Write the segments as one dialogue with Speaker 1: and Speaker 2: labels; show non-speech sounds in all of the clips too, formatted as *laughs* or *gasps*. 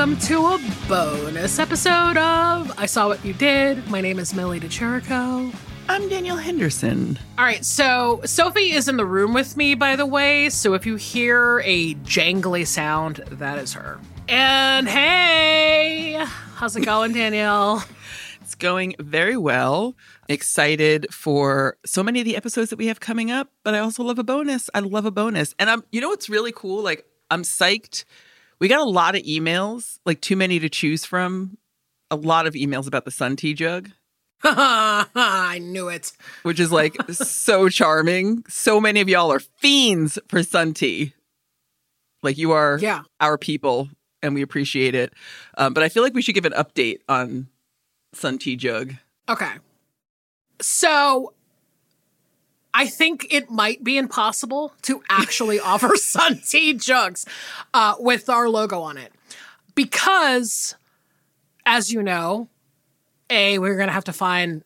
Speaker 1: Welcome to a bonus episode of I Saw What You Did. My name is Millie De Chirico.
Speaker 2: I'm Danielle Henderson.
Speaker 1: All right, so Sophie is in the room with me, by the way. So if you hear a jangly sound, that is her. And hey, how's it going, Danielle? *laughs*
Speaker 2: It's going very well. Excited for so many of the episodes that we have coming up, but I also love a bonus. I love a bonus. And I'm you know what's really cool? Like I'm psyched. We got a lot of emails, like too many to choose from. A lot of emails about the Sun Tea jug, *laughs*
Speaker 1: I knew it.
Speaker 2: which is like *laughs* so charming. So many of y'all are fiends for Sun Tea. Like you are
Speaker 1: Yeah.
Speaker 2: our people and we appreciate it. Um, but I feel like we should give an update on Sun Tea Jug.
Speaker 1: Okay. So I think it might be impossible to actually *laughs* offer Sun Tea jugs uh, with our logo on it. Because, as you know, A, we're going to have to find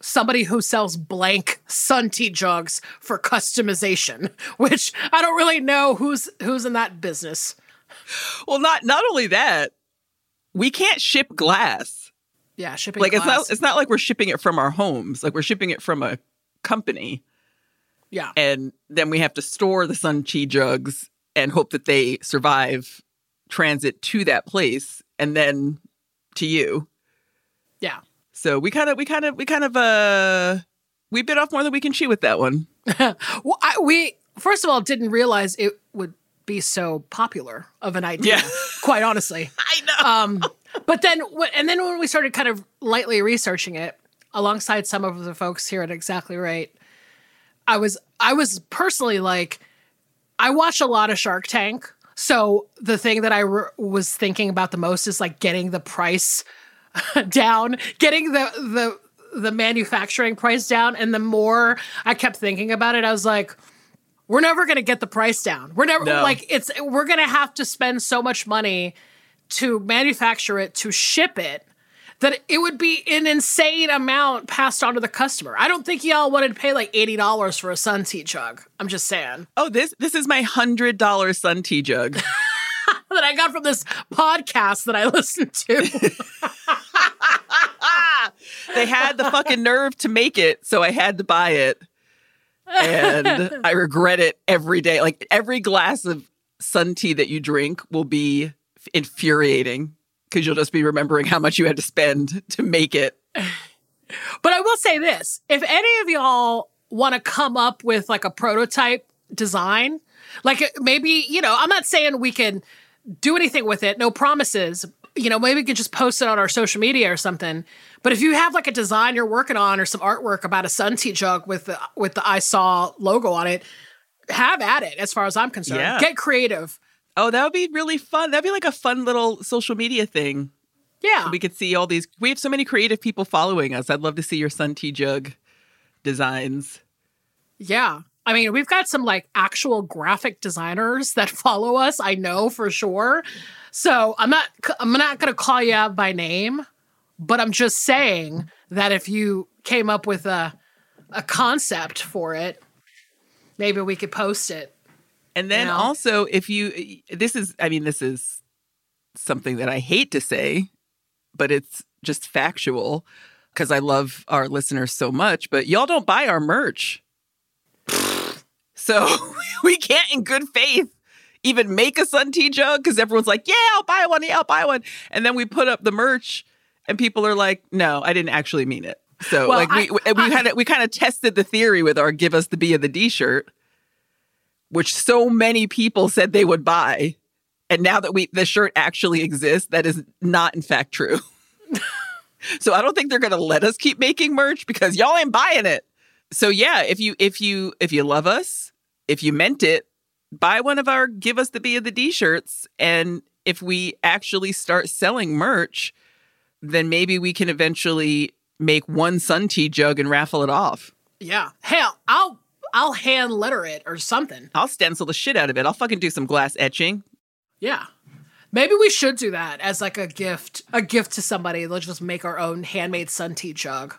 Speaker 1: somebody who sells blank Sun Tea jugs for customization, *laughs* which I don't really know who's who's in that business.
Speaker 2: Well, not not only that, we can't ship glass.
Speaker 1: Yeah, shipping
Speaker 2: Like it's not it's not like we're shipping it from our homes. Like we're shipping it from a company,
Speaker 1: yeah.
Speaker 2: and then we have to store the Sun Tea jugs and hope that they survive transit to that place and then to you.
Speaker 1: Yeah.
Speaker 2: So we kind of we kind of we kind of uh we bit off more than we can chew with that one. *laughs*
Speaker 1: Well, I, we first of all didn't realize it would be so popular of an idea.
Speaker 2: Yeah. *laughs*
Speaker 1: quite honestly. *laughs*
Speaker 2: I know.
Speaker 1: Um, but then, and then when we started kind of lightly researching it, alongside some of the folks here at Exactly Right, I was I was personally like, I watch a lot of Shark Tank. So the thing that I re- was thinking about the most is like getting the price *laughs* down, getting the the the manufacturing price down. And the more I kept thinking about it, I was like, we're never going to get the price down. We're never
Speaker 2: No.
Speaker 1: like it's we're going to have to spend so much money to manufacture it, to ship it, that it would be an insane amount passed on to the customer. I don't think y'all wanted to pay like eighty dollars for a Sun Tea jug. I'm just saying
Speaker 2: oh, this this is my hundred dollar Sun Tea jug. *laughs*
Speaker 1: that I got from this podcast that I listened to. *laughs*
Speaker 2: they had the fucking nerve to make it, so I had to buy it. And I regret it every day. Like every glass of sun tea that you drink will be infuriating because you'll just be remembering how much you had to spend to make it.
Speaker 1: But I will say this: if any of y'all want to come up with like a prototype design, like maybe you know, I'm not saying we can do anything with it, no promises. You know, maybe we can just post it on our social media or something. But if you have like a design you're working on or some artwork about a Sun Tea jug with the with the I saw logo on it, have at it. As far as I'm concerned,
Speaker 2: Yeah.
Speaker 1: get creative.
Speaker 2: Oh, that would be really fun. That'd be like a fun little social media thing.
Speaker 1: Yeah,
Speaker 2: We could see all these. We have so many creative people following us. I'd love to see your sun tea jug designs.
Speaker 1: Yeah. I mean, we've got some like actual graphic designers that *laughs* follow us, I know for sure. So I'm not I'm not gonna call you out by name, but I'm just saying that if you came up with a a concept for it, maybe we could post it.
Speaker 2: And then
Speaker 1: You know?
Speaker 2: also, if you, this is, I mean, this is something that I hate to say, but it's just factual because I love our listeners so much, but y'all don't buy our merch. So *laughs* we can't, in good faith, even make a Sun Tea jug because everyone's like, yeah, I'll buy one. Yeah, I'll buy one. And then we put up the merch and people are like, no, I didn't actually mean it. So
Speaker 1: Well,
Speaker 2: like we,
Speaker 1: I-
Speaker 2: we, we kind of we kind of tested the theory with our give us the B of the D shirt, which so many people said they would buy, And now that we the shirt actually exists, that is not in fact true. *laughs* so I don't think they're to let us keep making merch because y'all ain't buying it. So yeah, if you if you if you love us, if you meant it, buy one of our give us the B of the D shirts and if we actually start selling merch, then maybe we can eventually make one sun tea jug and raffle it off.
Speaker 1: Yeah. Hell, I'll I'll hand letter it or something.
Speaker 2: I'll stencil the shit out of it. I'll fucking do some glass etching.
Speaker 1: Yeah. Maybe we should do that as like a gift, a gift to somebody. Let's just make our own handmade sun tea jug.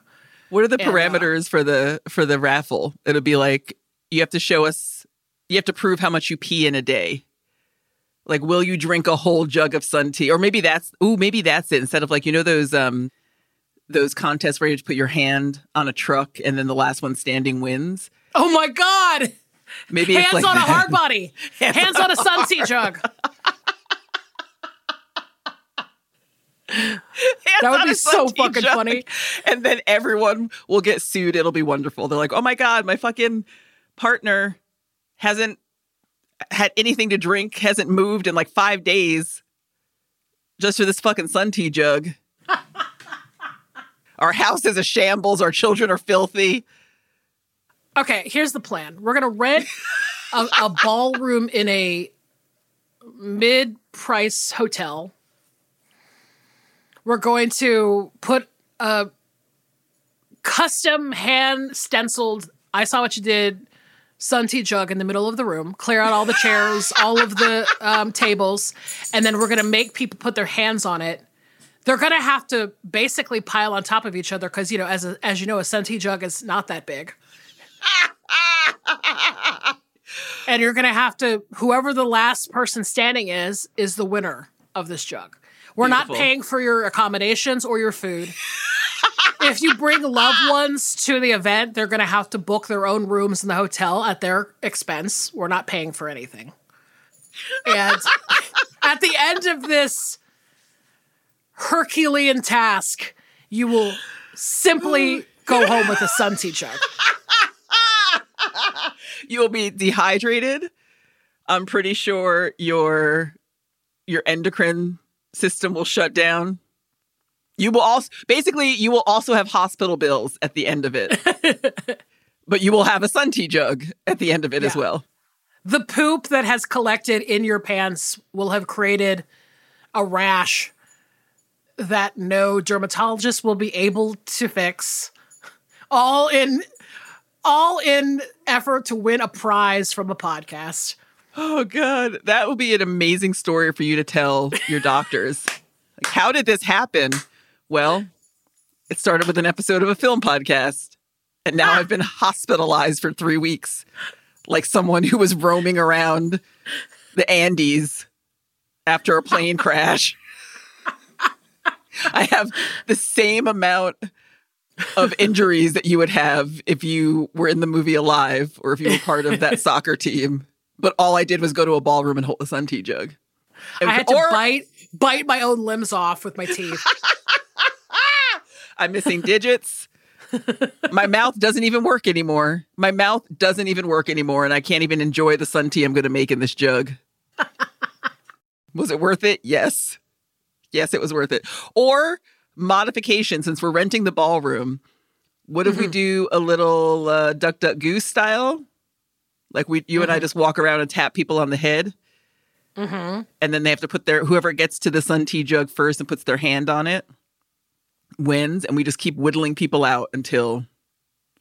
Speaker 2: What are the
Speaker 1: And, uh,
Speaker 2: parameters for the for the raffle? It'll be like you have to show us you have to prove how much you pee in a day. Like will you drink a whole jug of sun tea? Or maybe that's ooh, maybe that's it. Instead of like, you know those um those contests where you put your hand on a truck and then the last one standing wins.
Speaker 1: Oh my god!
Speaker 2: Maybe
Speaker 1: Hands
Speaker 2: it's like
Speaker 1: on a hard body. *laughs* Hands, on a sun tea jug.
Speaker 2: Hands
Speaker 1: That would be so fucking
Speaker 2: jug.
Speaker 1: funny.
Speaker 2: And then everyone will get sued. It'll be wonderful. They're like, oh my God, my fucking partner hasn't had anything to drink, hasn't moved in like five days just for this fucking sun tea jug. *laughs* Our house is a shambles. Our children are filthy.
Speaker 1: Okay, here's the plan. We're gonna rent *laughs* a, a ballroom in a mid-price hotel. We're going to put a custom hand stenciled I saw what you did sun tea jug in the middle of the room, clear out all the chairs, *laughs* all of the um, tables, and then we're gonna make people put their hands on it. They're gonna have to basically pile on top of each other because you know, as a, as you know, a sun tea jug is not that big. *laughs* and you're gonna have to whoever the last person standing is is the winner of this jug. We're not paying for your accommodations or your food. if you bring loved ones to the event, they're gonna have to book their own rooms in the hotel at their expense. We're not paying for anything. And *laughs* at the end of this Herculean task, you will simply go home with a sun tea jug. *laughs*
Speaker 2: You will be dehydrated. I'm pretty sure your your endocrine system will shut down. You will also basically you will also have hospital bills at the end of it. *laughs* but you will have a sun tea jug at the end of it as well.
Speaker 1: the poop that has collected in your pants will have created a rash that no dermatologist will be able to fix all in all in effort to win a prize from a podcast
Speaker 2: Oh god, that would be an amazing story for you to tell your doctors. like, how did this happen? Well, it started with an episode of a film podcast, and now I've been hospitalized for three weeks, like someone who was roaming around the Andes after a plane crash. *laughs* I have the same amount of injuries that you would have if you were in the movie Alive or if you were part of that *laughs* soccer team. But all I did was go to a ballroom and hold a sun tea jug.
Speaker 1: i had to
Speaker 2: Or
Speaker 1: bite bite my own limbs off with my teeth *laughs*
Speaker 2: I'm missing digits. My mouth doesn't even work anymore. My mouth doesn't even work anymore, and I can't even enjoy the sun tea I'm going to make in this jug. *laughs* was it worth it? Yes. Yes, it was worth it. Or modification, since we're renting the ballroom, what if we do a little uh, duck, duck, goose style? Like we, you and I just walk around and tap people on the head,
Speaker 1: mm-hmm.
Speaker 2: and then they have to put their whoever gets to the sun tea jug first and puts their hand on it wins, and we just keep whittling people out until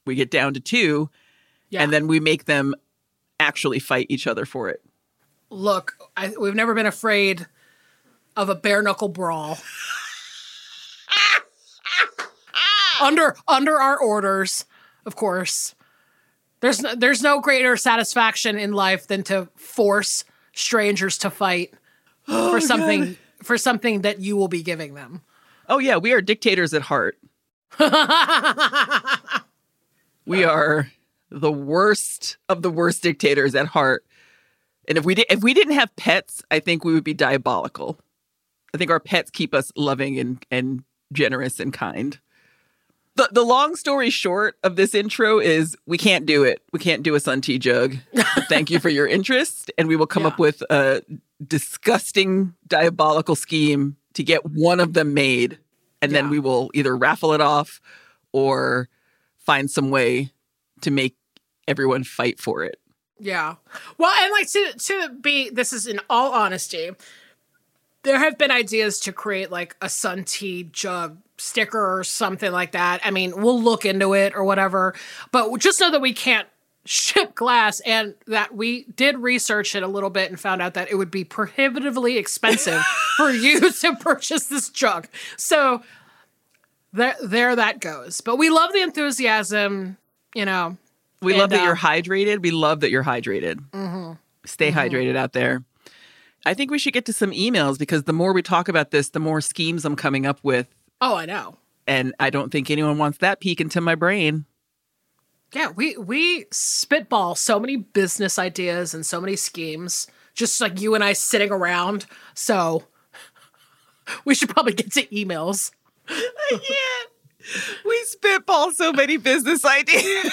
Speaker 2: we get down to two,
Speaker 1: yeah.
Speaker 2: And then we make them actually fight each other for it.
Speaker 1: look I, we've never been afraid of a bare knuckle brawl *laughs* under under our orders of course there's no, there's no greater satisfaction in life than to force strangers to fight *gasps* oh, for something for something that you will be giving them
Speaker 2: Oh yeah, we are dictators at heart. *laughs* We are the worst of the worst dictators at heart. And if we did, if we didn't have pets, I think we would be diabolical. I think our pets keep us loving and and generous and kind. The, the long story short of this intro is we can't do it. We can't do a Sun Tea jug. Thank you for your *laughs* interest. And we will come
Speaker 1: Yeah.
Speaker 2: up with a disgusting, diabolical scheme to get one of them made. And then we will either raffle it off or find some way to make everyone fight for it.
Speaker 1: Yeah. Well, and like to to be this is in all honesty, there have been ideas to create like a Sun Tea jug sticker or something like that. I mean, we'll look into it or whatever, but just know that we can't ship glass and that we did research it a little bit and found out that it would be prohibitively expensive *laughs* for you to purchase this jug. So there there that goes. But we love the enthusiasm, you know.
Speaker 2: We love that
Speaker 1: uh,
Speaker 2: you're hydrated. We love that you're hydrated. Stay hydrated out there. I think we should get to some emails because the more we talk about this, the more schemes I'm coming up with.
Speaker 1: Oh, I know.
Speaker 2: And I don't think anyone wants that peek into my brain.
Speaker 1: Yeah, we we spitball so many business ideas and so many schemes, just like you and I sitting around. So *laughs* we should probably get to emails. *laughs*
Speaker 2: Can't. We spitball so many business ideas.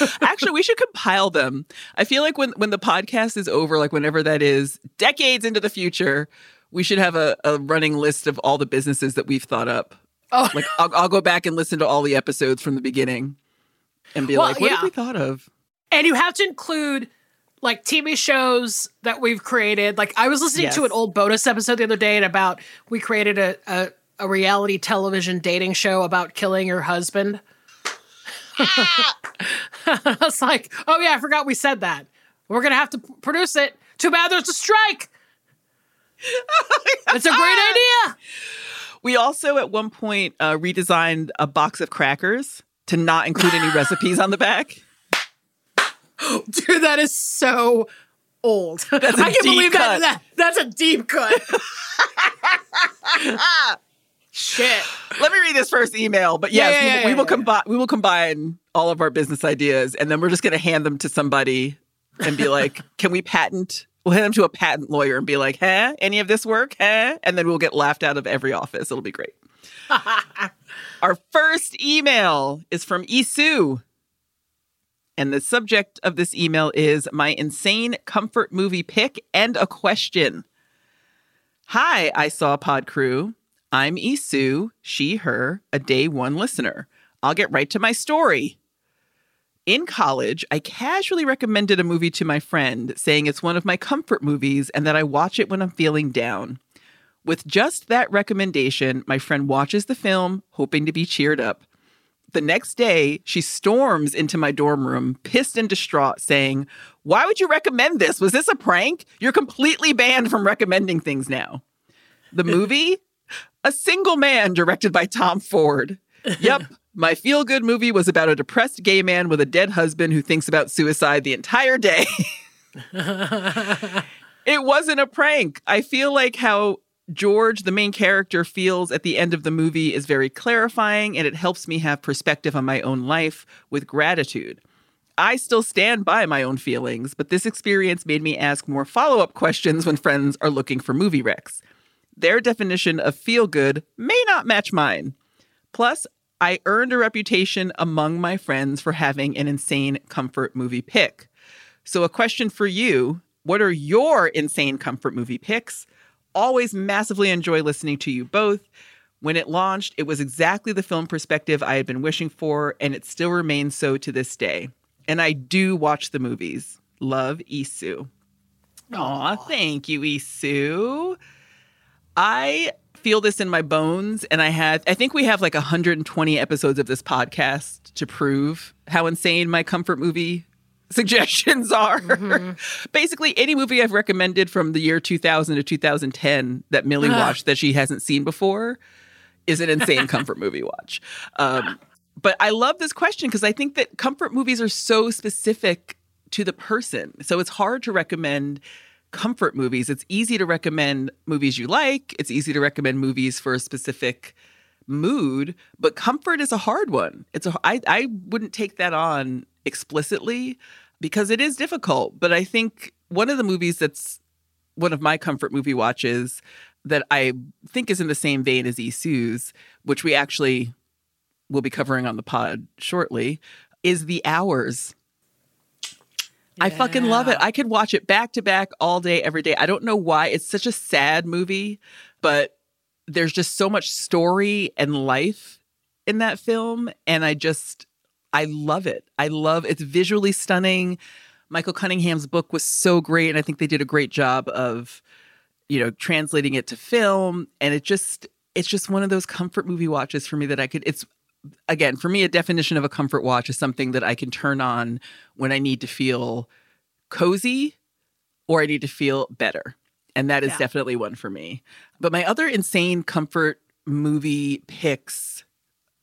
Speaker 2: *laughs* Actually, we should compile them. I feel like when when the podcast is over, like whenever that is, decades into the future, we should have a, a running list of all the businesses that we've thought up.
Speaker 1: Oh,
Speaker 2: Like I'll, I'll go back and listen to all the episodes from the beginning and be
Speaker 1: Well,
Speaker 2: like, what
Speaker 1: yeah.
Speaker 2: have we thought of?
Speaker 1: and you have to include like TV shows that we've created. Like I was listening to an old bonus episode the other day and about we created a, a a reality television dating show about killing your husband. *laughs* I was like, oh yeah, I forgot we said that. We're gonna have to p- produce it. Too bad there's a strike. *laughs* It's a great idea.
Speaker 2: We also at one point uh, redesigned a box of crackers to not include any *laughs* recipes on the back. *gasps*
Speaker 1: Dude, that is so old. I can't believe
Speaker 2: cut.
Speaker 1: that, that. That's a deep cut. Shit. *sighs*
Speaker 2: Let me read this first email. But
Speaker 1: Yeah,
Speaker 2: yes,
Speaker 1: yeah,
Speaker 2: we,
Speaker 1: yeah,
Speaker 2: we
Speaker 1: yeah,
Speaker 2: will combine. We will combine all of our business ideas, and then we're just going to hand them to somebody and be like, *laughs* "Can we patent?" We'll hand them to a patent lawyer and be like, "Huh? Any of this work? Huh?" And then we'll get laughed out of every office. It'll be great. *laughs* our first email is from Isu. And the subject of this email is my insane comfort movie pick and a question. Hi, I saw Pod Crew. I'm Isu, she, her, a day one listener. I'll get right to my story. In college, I casually recommended a movie to my friend, saying it's one of my comfort movies and that I watch it when I'm feeling down. With just that recommendation, my friend watches the film, hoping to be cheered up. The next day, she storms into my dorm room, pissed and distraught, saying, Why would you recommend this? Was this a prank? You're completely banned from recommending things now. The *laughs* movie? A Single Man, directed by Tom Ford. *laughs* Yep, my feel good movie was about a depressed gay man with a dead husband who thinks about suicide the entire day. *laughs* it wasn't a prank. I feel like how George, the main character, feels at the end of the movie is very clarifying and it helps me have perspective on my own life with gratitude. I still stand by my own feelings, but this experience made me ask more follow up questions when friends are looking for movie recs. Their definition of feel good may not match mine. Plus, I earned a reputation among my friends for having an insane comfort movie pick. So, a question for you What are your insane comfort movie picks? Always massively enjoy listening to you both. When it launched, it was exactly the film perspective I had been wishing for, and it still remains so to this day. And I do watch the movies. Love Isu. Aw, thank you, Isu. I feel this in my bones, and I have, I think we have like 120 episodes of this podcast to prove how insane my comfort movie *laughs* suggestions are. Basically, any movie I've recommended from the year 2000 to 2010 that Millie
Speaker 1: Ah.
Speaker 2: watched that she hasn't seen before is an insane *laughs* comfort movie watch. Um, but I love this question because I think that comfort movies are so specific to the person. So it's hard to recommend comfort movies. It's easy to recommend movies you like, it's easy to recommend movies for a specific mood, but comfort is a hard one. It's a I I wouldn't take that on explicitly because it is difficult, but I think one of the movies that's one of my comfort movie watches that I think is in the same vein as Isu's, which we actually we'll be covering on the pod shortly, is The Hours. I fucking love it. I could watch it back to back all day, every day. I don't know why. It's such a sad movie, but there's just so much story and life in that film. And I just, I love it. I love it's visually stunning. Michael Cunningham's book was so great. And I think they did a great job of, you know, translating it to film. And it just, it's just one of those comfort movie watches for me that I could, it's, again, for me, a definition of a comfort watch is something that I can turn on when I need to feel cozy or I need to feel better. And that is
Speaker 1: Yeah.
Speaker 2: definitely one for me. But my other insane comfort movie picks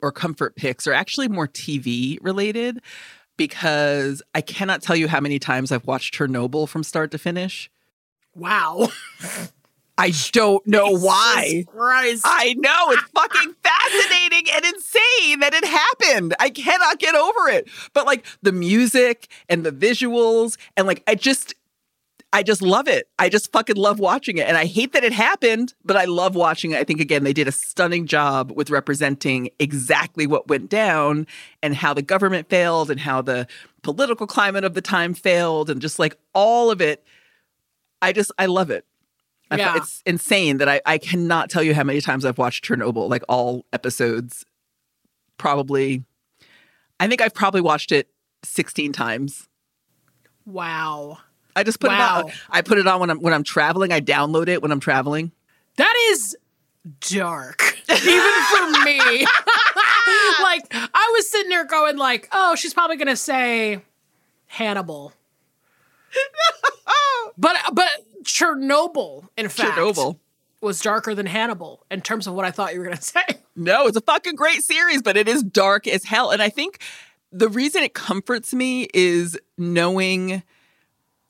Speaker 2: or comfort picks are actually more TV related because I cannot tell you how many times I've watched Chernobyl from start to finish.
Speaker 1: Wow. *laughs*
Speaker 2: I don't know why.
Speaker 1: Christ.
Speaker 2: I know it's fucking fascinating and insane that it happened. I cannot get over it. But like the music and the visuals and like I just I just love it. I just fucking love watching it. And I hate that it happened, but I love watching it. I think again they did a stunning job with representing exactly what went down and how the government failed and how the political climate of the time failed and just like all of it. I just I love it.
Speaker 1: Yeah.
Speaker 2: It's insane that I, I cannot tell you how many times I've watched Chernobyl, like all episodes. Probably, I think I've probably watched it 16 times.
Speaker 1: wow.
Speaker 2: I just put
Speaker 1: Wow.
Speaker 2: it on. I put it on when I'm when I'm traveling. I download it when I'm traveling.
Speaker 1: That is dark. Even for me. *laughs* like I was sitting there going like, "Oh, she's probably going to say Hannibal." *laughs* but but Chernobyl, in fact,
Speaker 2: Chernobyl.
Speaker 1: was darker than Hannibal in terms of what I thought you were going *laughs* to say.
Speaker 2: No, it's a fucking great series, but it is dark as hell. And I think the reason it comforts me is knowing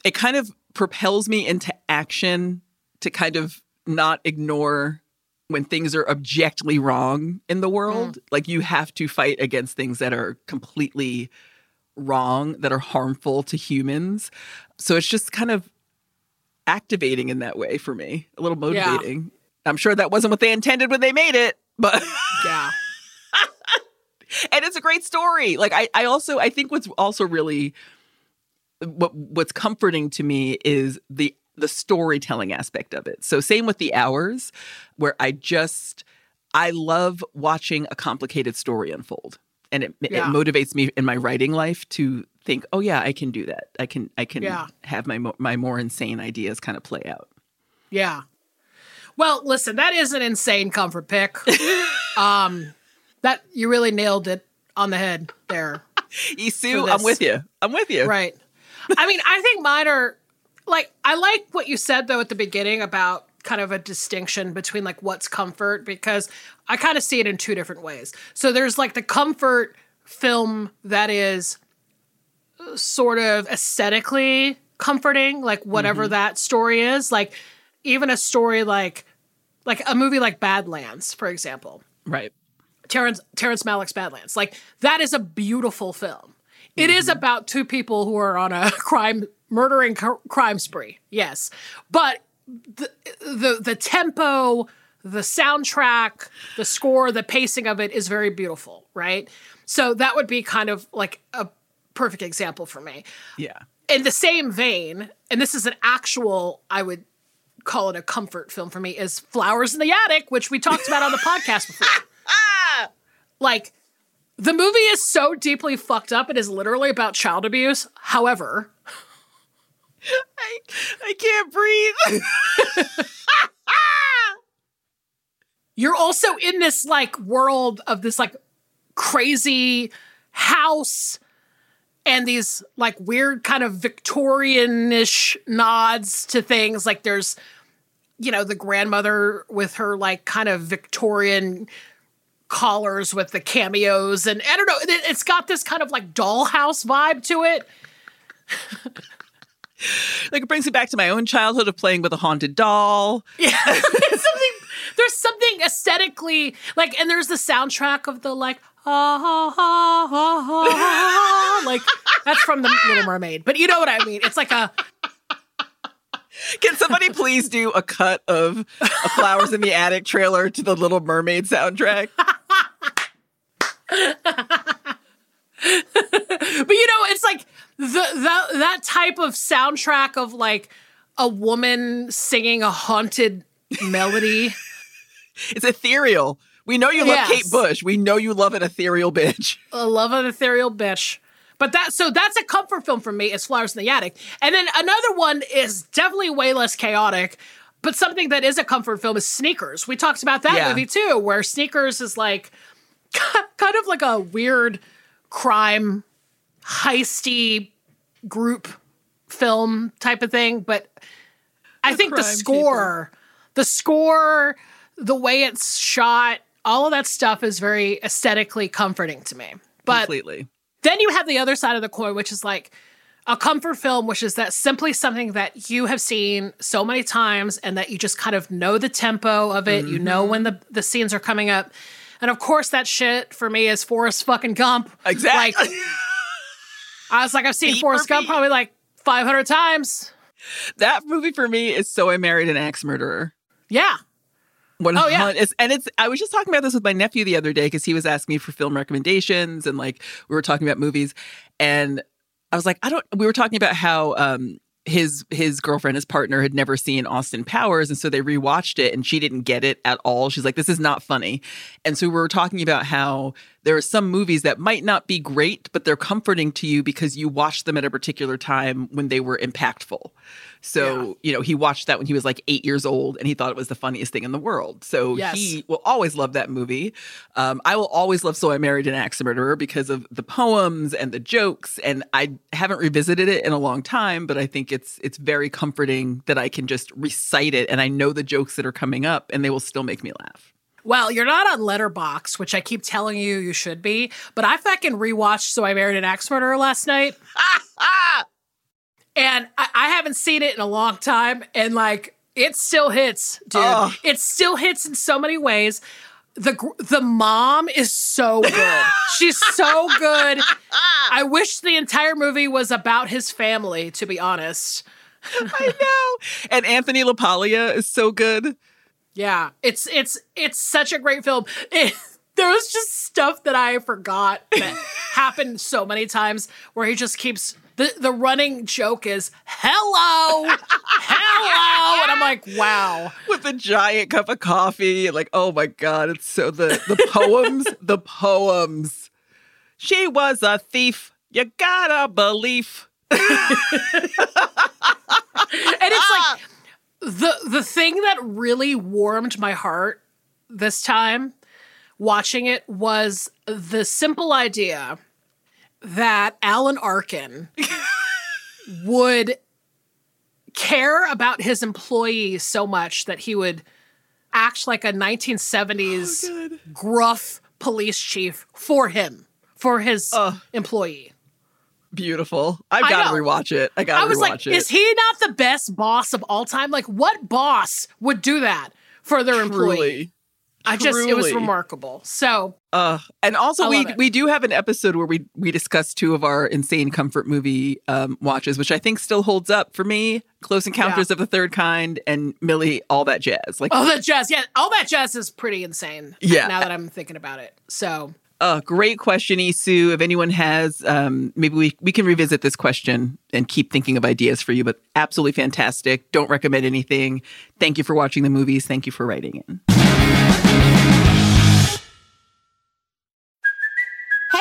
Speaker 2: it kind of propels me into action to kind of not ignore when things are objectively wrong in the world. Mm. Like you have to fight against things that are completely wrong, that are harmful to humans. So it's just kind of activating in that way for me, a little
Speaker 1: Yeah.
Speaker 2: motivating. I'm sure that wasn't what they intended when they made it, but *laughs*
Speaker 1: Yeah.
Speaker 2: and it's a great story. Like I, I also I think what's also really what what's comforting to me is the the storytelling aspect of it. So same with the hours, where I just I love watching a complicated story unfold, and it,
Speaker 1: Yeah.
Speaker 2: it motivates me in my writing life to think, oh yeah, I can do that. I can I can
Speaker 1: Yeah.
Speaker 2: have my mo- my more insane ideas kind of play out.
Speaker 1: Yeah. Well, listen, that is an insane comfort pick. *laughs* um that you really nailed it on the head there. *laughs*
Speaker 2: Isu, I'm with you. I'm with you.
Speaker 1: Right. I mean, I think mine are like I like what you said though at the beginning about kind of a distinction between like what's comfort because I kind of see it in two different ways. So there's like the comfort film that is uh, sort of aesthetically comforting, like whatever that story is, like even a story like like a movie like Badlands, for example.
Speaker 2: Right.
Speaker 1: Terrence Terrence Malick's Badlands. Like that is a beautiful film. It is about two people who are on a *laughs* crime murdering cr- crime spree. Yes. But the the the tempo, the soundtrack, the score, the pacing of it is very beautiful, right? So that would be kind of like a perfect example for me.
Speaker 2: Yeah.
Speaker 1: In the same vein, and this is an actual I would call it a comfort film for me is Flowers in the Attic, which we talked about on the podcast before *laughs* like the movie is so deeply fucked up it is literally about child abuse however
Speaker 2: I I can't breathe. *laughs*
Speaker 1: you're also in this like world of this like crazy house and these like weird kind of victorian-ish nods to things like there's you know the grandmother with her like kind of victorian collars with the cameos and i don't know it, it's got this kind of like dollhouse vibe to it *laughs* *laughs*
Speaker 2: like it brings me back to my own childhood of playing with a haunted doll.
Speaker 1: Yeah. *laughs* there's something there's something aesthetically like and there's the soundtrack of the like ha ha ha ha ha, ha like that's from the Little Mermaid. But you know what I mean. It's like a
Speaker 2: Can somebody please do a cut of a Flowers in the Attic trailer to the Little Mermaid soundtrack? *laughs* *laughs*
Speaker 1: but you know, it's like the, the that type of soundtrack of like a woman singing a haunted melody. *laughs*
Speaker 2: it's ethereal. We know you love
Speaker 1: Yes.
Speaker 2: Kate Bush. We know you love an ethereal bitch.
Speaker 1: I *laughs* uh, love an ethereal bitch. But that so that's a comfort film for me. Is Flowers in the Attic, and then another one is definitely way less chaotic. But something that is a comfort film is Sneakers. We talked about that
Speaker 2: Yeah.
Speaker 1: movie too, where Sneakers is like kind of like a weird crime heisty group film type of thing. But I think the score, the score, the way it's shot, all of that stuff is very aesthetically comforting to me. But
Speaker 2: Completely.
Speaker 1: then you have the other side of the coin, which is like a comfort film, which is that simply something that you have seen so many times and that you just kind of know the tempo of it. You know when the, the scenes are coming up. And of course, that shit for me is Forrest fucking Gump.
Speaker 2: Exactly.
Speaker 1: Like, *laughs* I was like, I've seen
Speaker 2: Beat
Speaker 1: Forrest Gump probably like 500 times.
Speaker 2: that movie for me is so I married an axe murderer.
Speaker 1: Yeah.
Speaker 2: One
Speaker 1: Oh, yeah.
Speaker 2: it's, and it's I was just talking about this with my nephew the other day because he was asking me for film recommendations and like we were talking about movies and I was like I don't we were talking about how um his his girlfriend his partner had never seen Austin Powers and so they rewatched it and she didn't get it at all. She's like this is not funny. And so we were talking about how there are some movies that might not be great but they're comforting to you because you watched them at a particular time when they were impactful. So you know he watched that when he was like eight years old and he thought it was the funniest thing in the world. So
Speaker 1: Yes.
Speaker 2: he will always love that movie. Um, i will always love so i married an axe murderer because of the poems and the jokes and i haven't revisited it in a long time but i think it's it's very comforting that i can just recite it and i know the jokes that are coming up and they will still make me laugh
Speaker 1: Well, you're not on Letterboxd, which I keep telling you you should be, but I fucking rewatched So I Married an Axe Murderer last night. *laughs* and I, I haven't seen it in a long time. And like, it still hits, dude.
Speaker 2: Ugh.
Speaker 1: It still hits in so many ways. The the mom is so good. *laughs* She's so good. I wish the entire movie was about his family, to be honest.
Speaker 2: i know and anthony lapaglia is so good
Speaker 1: Yeah, it's it's it's such a great film. It, *laughs* there was just stuff that I forgot that *laughs* happened so many times where he just keeps the the running joke is hello, hello, and I'm like, wow.
Speaker 2: with a giant cup of coffee. Like, oh my god, it's so the the poems, *laughs* the poems. She was a thief. You gotta believe.
Speaker 1: And it's like ah! The the thing that really warmed my heart this time watching it was the simple idea that Alan Arkin *laughs* would care about his employees so much that he would act like a 1970s
Speaker 2: Good.
Speaker 1: gruff police chief for him, for his
Speaker 2: Ugh.
Speaker 1: employee.
Speaker 2: Beautiful. I've gotta rewatch it. I gotta rewatch
Speaker 1: like,
Speaker 2: it.
Speaker 1: is he not the best boss of all time? Like, what boss would do that for their employee? I just, it was remarkable. So,
Speaker 2: Uh, and also
Speaker 1: I
Speaker 2: we we do have an episode where we we discuss two of our insane comfort movie um, watches, which I think still holds up for me. Close Encounters of the Third Kind and Millie, all that jazz. Like,
Speaker 1: all that jazz, yeah, all that jazz is pretty insane.
Speaker 2: Yeah.
Speaker 1: Now that I'm thinking about it. So,
Speaker 2: uh, great question, Isu. If anyone has, um, maybe we we can revisit this question and keep thinking of ideas for you. But absolutely fantastic. Don't recommend anything. Thank you for watching the movies. Thank you for writing in.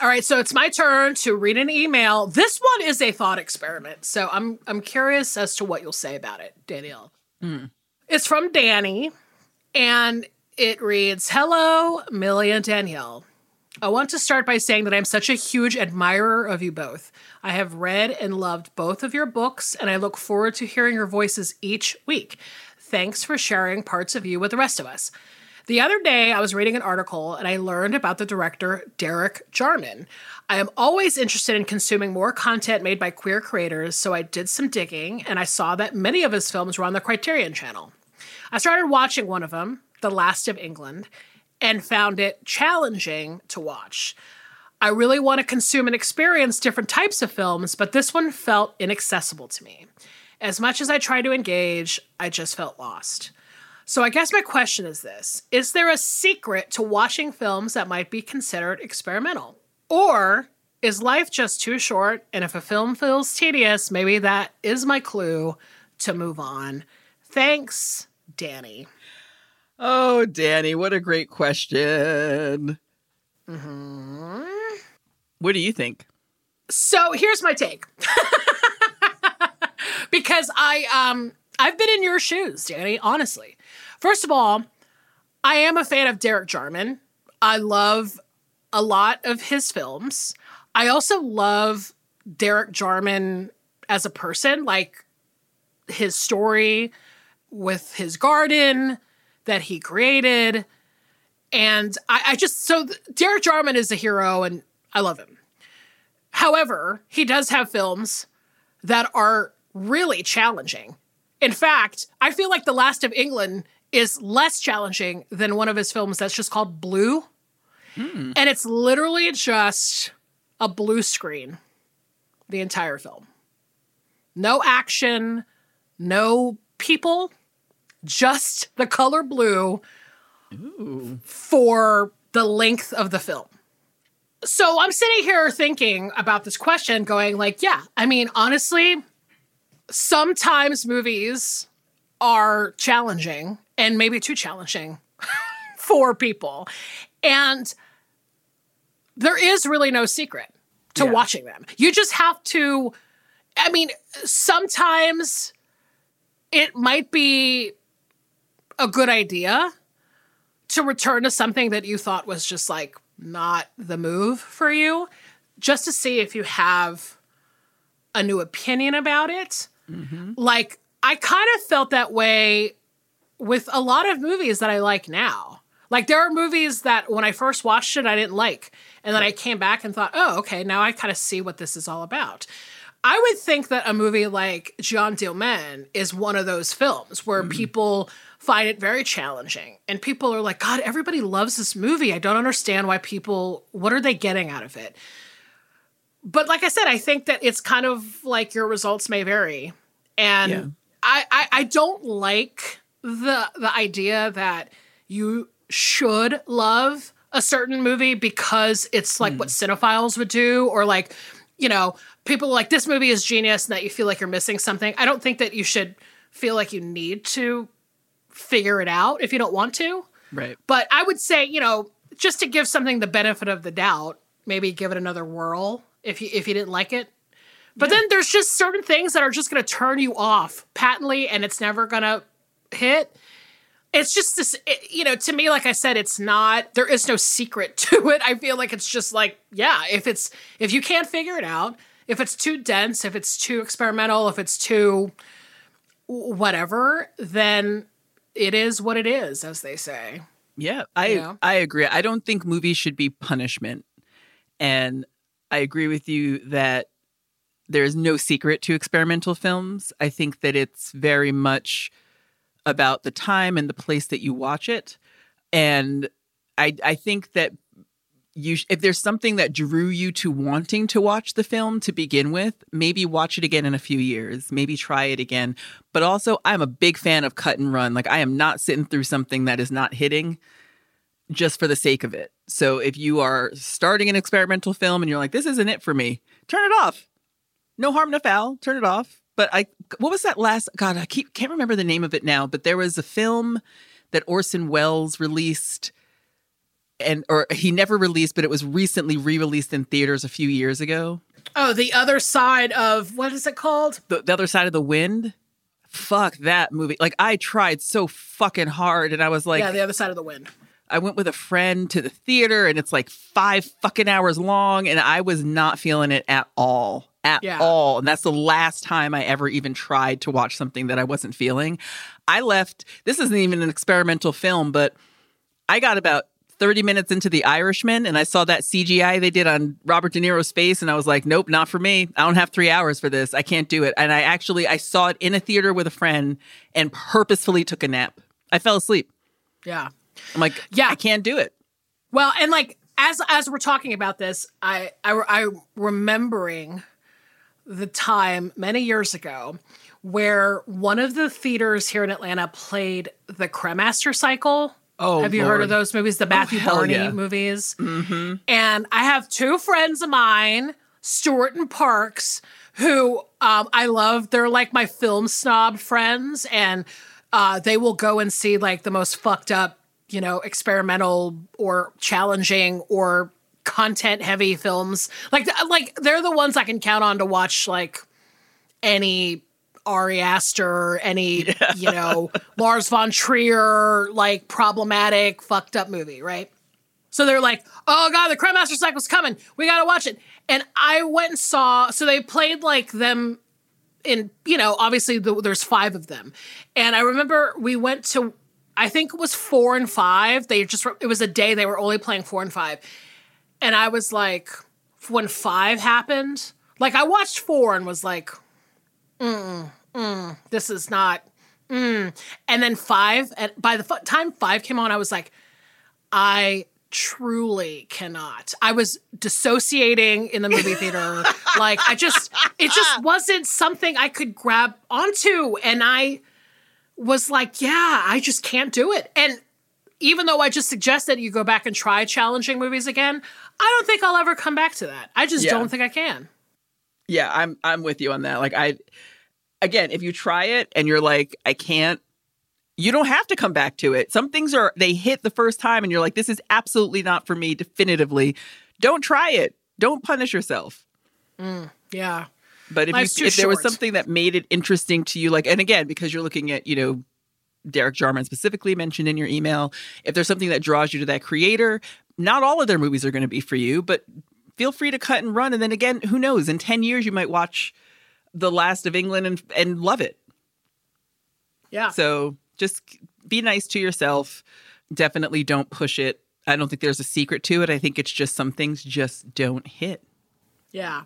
Speaker 1: All right, so it's my turn to read an email. This one is a thought experiment. So, I'm I'm curious as to what you'll say about it, Danielle. Hmm. It's from Danny, and it reads Hello, Millie and Danielle. I want to start by saying that I'm such a huge admirer of you both. I have read and loved both of your books, and I look forward to hearing your voices each week. Thanks for sharing parts of you with the rest of us. The other day, I was reading an article and I learned about the director Derek Jarman. I am always interested in consuming more content made by queer creators, so I did some digging and I saw that many of his films were on the Criterion channel. I started watching one of them, The Last of England, and found it challenging to watch. I really want to consume and experience different types of films, but this one felt inaccessible to me. As much as I tried to engage, I just felt lost. So I guess my question is this Is there a secret to watching films that might be considered experimental? Or is life just too short? And if a film feels tedious, maybe that is my clue to move on. Thanks, Danny.
Speaker 2: Oh, Danny, what a great question.
Speaker 1: Mm-hmm.
Speaker 2: What do you think?
Speaker 1: So here's my take. *laughs* because I um I've been in your shoes, Danny, honestly. First of all, I am a fan of Derek Jarman. I love a lot of his films. I also love Derek Jarman as a person, like his story with his garden that he created. And I, I just, so Derek Jarman is a hero and I love him. However, he does have films that are really challenging. In fact, I feel like The Last of England is less challenging than one of his films that's just called Blue.
Speaker 2: Hmm.
Speaker 1: And it's literally just a blue screen the entire film. No action, no people, just the color blue for the length of the film. So I'm sitting here thinking about this question, going like, yeah, I mean, honestly, sometimes movies are challenging and maybe too challenging *laughs* for people. And there is really no secret to
Speaker 2: Yeah.
Speaker 1: watching them. You just have to, I mean, sometimes it might be a good idea to return to something that you thought was just like not the move for you, just to see if you have a new opinion about it. Mm-hmm. Like, I kind of felt that way with a lot of movies that I like now. Like, there are movies that when I first watched it, I didn't like. And then I came back and thought, oh, okay, now I kind of see what this is all about. I would think that a movie like Jeanne Dielman is one of those films where mm-hmm. people find it very challenging and people are like, God, everybody loves this movie. I don't understand why people, what are they getting out of it? But like I said, I think that it's kind of like your results may vary. And
Speaker 2: Yeah.
Speaker 1: I, I, I don't like the the idea that you should love a certain movie because it's like what hmm. cinephiles would do, or like, you know, people like this movie is genius and that you feel like you're missing something. I don't think that you should feel like you need to figure it out if you don't want to.
Speaker 2: Right.
Speaker 1: But I would say, you know, just to give something the benefit of the doubt, maybe give it another whirl if you if you didn't like it. But then there's just certain things that are just going to turn you off patently and it's never going to hit. It's just this it, you know, to me like I said it's not there is no secret *laughs* to it. I feel like it's just like, yeah, if it's if you can't figure it out, if it's too dense, if it's too experimental, if it's too whatever, then it is what it is as they say.
Speaker 2: Yeah, I
Speaker 1: Yeah.
Speaker 2: I agree. I don't think movies should be punishment. And I agree with you that there's no secret to experimental films. I think that it's very much about the time and the place that you watch it. And I I think that you if there's something that drew you to wanting to watch the film to begin with, maybe watch it again in a few years, maybe try it again. But also, I'm a big fan of cut and run. Like I am not sitting through something that is not hitting just for the sake of it. So if you are starting an experimental film and you're like this isn't it for me, turn it off. No harm no foul, turn it off. But I what was that last god, I keep can't remember the name of it now, but there was a film that Orson Welles released and or he never released, but it was recently re-released in theaters a few years ago.
Speaker 1: Oh, the other side of what is it called?
Speaker 2: The, the other side of the wind. Fuck that movie. Like I tried so fucking hard, and I was like,
Speaker 1: yeah, the other side of the wind.
Speaker 2: I went with a friend to the theater, and it's like five fucking hours long, and I was not feeling it at all. At
Speaker 1: Yeah.
Speaker 2: all. And that's the last time I ever even tried to watch something that I wasn't feeling. I left, this isn't even an experimental film, but I got about 30 minutes into The Irishman and I saw that CGI they did on Robert De Niro's face and I was like, nope, not for me. I don't have 3 hours for this. I can't do it. And I actually I saw it in a theater with a friend and purposefully took a nap. I fell asleep.
Speaker 1: Yeah.
Speaker 2: I'm like,
Speaker 1: Yeah.
Speaker 2: I can't do it.
Speaker 1: Well, and like as as we're talking about this, I I I remembering the time many years ago where one of the theaters here in Atlanta played the Cremaster Cycle.
Speaker 2: Oh,
Speaker 1: have you heard of those movies, the Matthew
Speaker 2: hell
Speaker 1: Barney
Speaker 2: yeah.
Speaker 1: movies? Mm-hmm. And I have two friends of mine, Stuart and Parks, who um, I love. They're like my film snob friends, and uh, they will go and see like the most fucked up, you know, experimental or challenging or content heavy films. Like, like they're the ones I can count on to watch like any Ari Aster, any *laughs* you know Lars von Trier, like problematic, fucked up movie, right? So they're like, "Oh god, the Cremaster Cycle's coming. We gotta watch it." And I went and saw. So they played like them in, you know, obviously the, there's five of them, and I remember we went to. I think it was four and five. They just it was a day they were only playing four and five, and I was like, when five happened, like I watched four and was like, mm, mm, this is not mm. and then five and by the f- time five came on i was like i truly cannot i was dissociating in the movie theater *laughs* like i just it just wasn't something i could grab onto and i was like yeah i just can't do it and even though i just suggested you go back and try challenging movies again i don't think i'll ever come back to that i just
Speaker 2: Yeah.
Speaker 1: don't think i can
Speaker 2: Yeah, I'm I'm with you on that. Like I again, if you try it and you're like, I can't, you don't have to come back to it. Some things are they hit the first time and you're like, this is absolutely not for me definitively. Don't try it. Don't punish yourself.
Speaker 1: Mm, yeah
Speaker 2: But if
Speaker 1: Life's
Speaker 2: you, if there was something that made it interesting to you, like, and again, because you're looking at, you know, Derek Jarman specifically mentioned in your email, if there's something that draws you to that creator, not all of their movies are going to be for you, but feel free to cut and run. And then again, who knows? In 10 years, you might watch The Last of England and, and love it.
Speaker 1: yeah
Speaker 2: So just be nice to yourself. Definitely don't push it. I don't think there's a secret to it. I think it's just some things just don't hit.
Speaker 1: Yeah.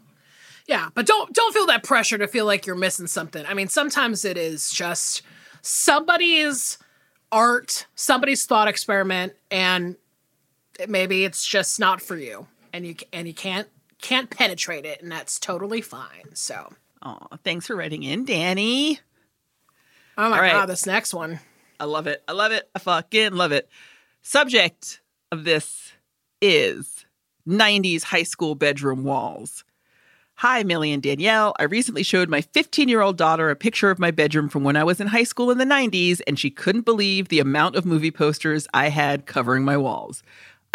Speaker 1: Yeah, but don't don't feel that pressure to feel like you're missing something. I mean, sometimes it is just somebody's art, somebody's thought experiment and maybe it's just not for you and you and you can't can't penetrate it and that's totally fine. So,
Speaker 2: Oh, thanks for writing in, Danny.
Speaker 1: oh my
Speaker 2: right.
Speaker 1: god, this next one.
Speaker 2: I love it. I love it. I fucking love it. Subject of this is 90s high school bedroom walls. Hi, Millie and Danielle. I recently showed my 15 year old daughter a picture of my bedroom from when I was in high school in the 90s, and she couldn't believe the amount of movie posters I had covering my walls.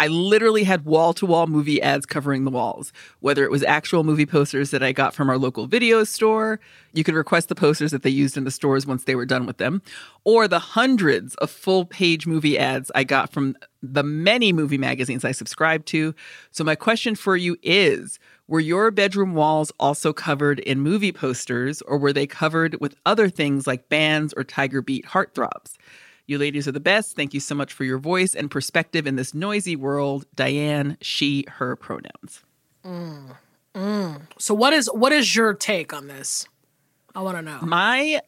Speaker 2: I literally had wall to wall movie ads covering the walls, whether it was actual movie posters that I got from our local video store. You could request the posters that they used in the stores once they were done with them, or the hundreds of full page movie ads I got from the many movie magazines I subscribed to. So, my question for you is Were your bedroom walls also covered in movie posters, or were they covered with other things like bands or Tiger Beat heartthrobs? You ladies are the best. Thank you so much for your voice and perspective in this noisy world. Diane, she, her pronouns. Mm, mm.
Speaker 1: So what is what is your take on this? I want to know.
Speaker 2: My,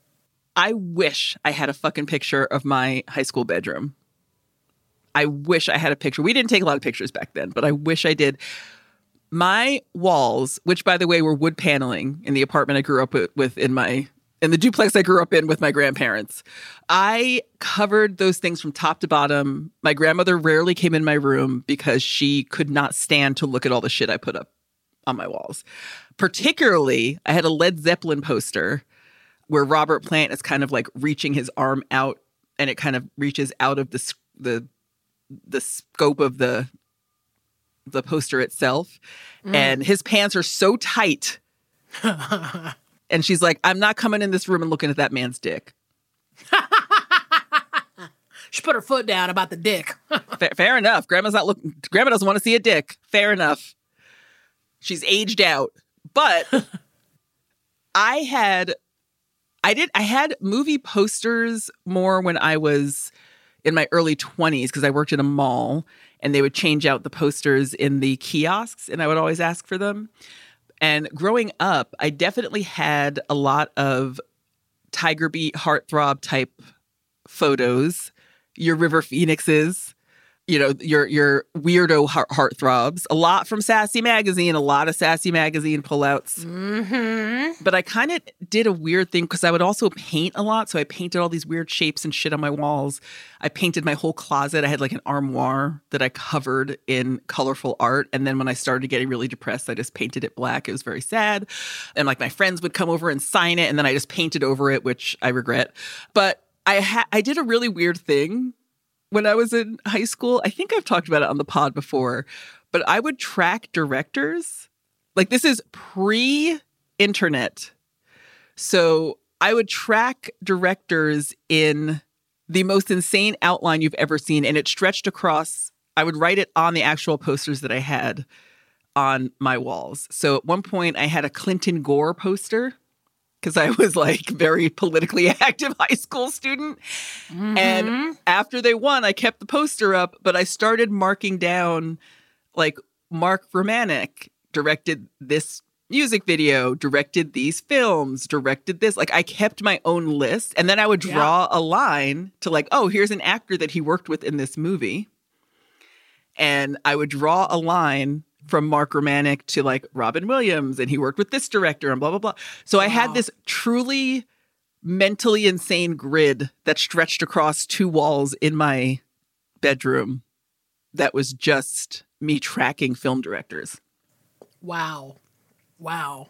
Speaker 2: I wish I had a fucking picture of my high school bedroom. I wish I had a picture. We didn't take a lot of pictures back then, but I wish I did. My walls, which by the way were wood paneling in the apartment I grew up with, with in my in the duplex I grew up in with my grandparents. I covered those things from top to bottom. My grandmother rarely came in my room because she could not stand to look at all the shit I put up on my walls. Particularly, I had a Led Zeppelin poster where Robert Plant is kind of like reaching his arm out and it kind of reaches out of the the the scope of the the poster itself mm. and his pants are so tight *laughs* and she's like i'm not coming in this room and looking at that man's dick. *laughs*
Speaker 1: She put her foot down about the dick. *laughs*
Speaker 2: fair, fair enough. Grandma's not looking grandma doesn't want to see a dick. Fair enough. She's aged out. But *laughs* i had i did i had movie posters more when i was in my early 20s because I worked in a mall and they would change out the posters in the kiosks and I would always ask for them. And growing up, I definitely had a lot of Tiger Beat heartthrob type photos, your River Phoenixes, you know your your weirdo heart heartthrobs. A lot from Sassy Magazine, a lot of Sassy Magazine pullouts.
Speaker 1: Mm-hmm.
Speaker 2: But I kind of did a weird thing because I would also paint a lot. So I painted all these weird shapes and shit on my walls. I painted my whole closet. I had like an armoire that I covered in colorful art. And then when I started getting really depressed, I just painted it black. It was very sad. And like my friends would come over and sign it, and then I just painted over it, which I regret. But I ha- I did a really weird thing when I was in high school. I think I've talked about it on the pod before, but I would track directors. Like this is pre internet. So I would track directors in the most insane outline you've ever seen. And it stretched across, I would write it on the actual posters that I had on my walls. So at one point, I had a Clinton Gore poster because I was like very politically *laughs* active high school student. And mm-hmm. after they won, I kept the poster up, but I started marking down like Mark Romanek directed this music video, directed these films, directed this. Like I kept my own list and then I would draw a line to like, oh, here's an actor that he worked with in this movie. And I would draw a line from Mark Romanek to like Robin Williams and he worked with this director and blah blah blah. So I had this truly mentally insane grid that stretched across two walls in my bedroom that was just me tracking film directors.
Speaker 1: Wow. Wow.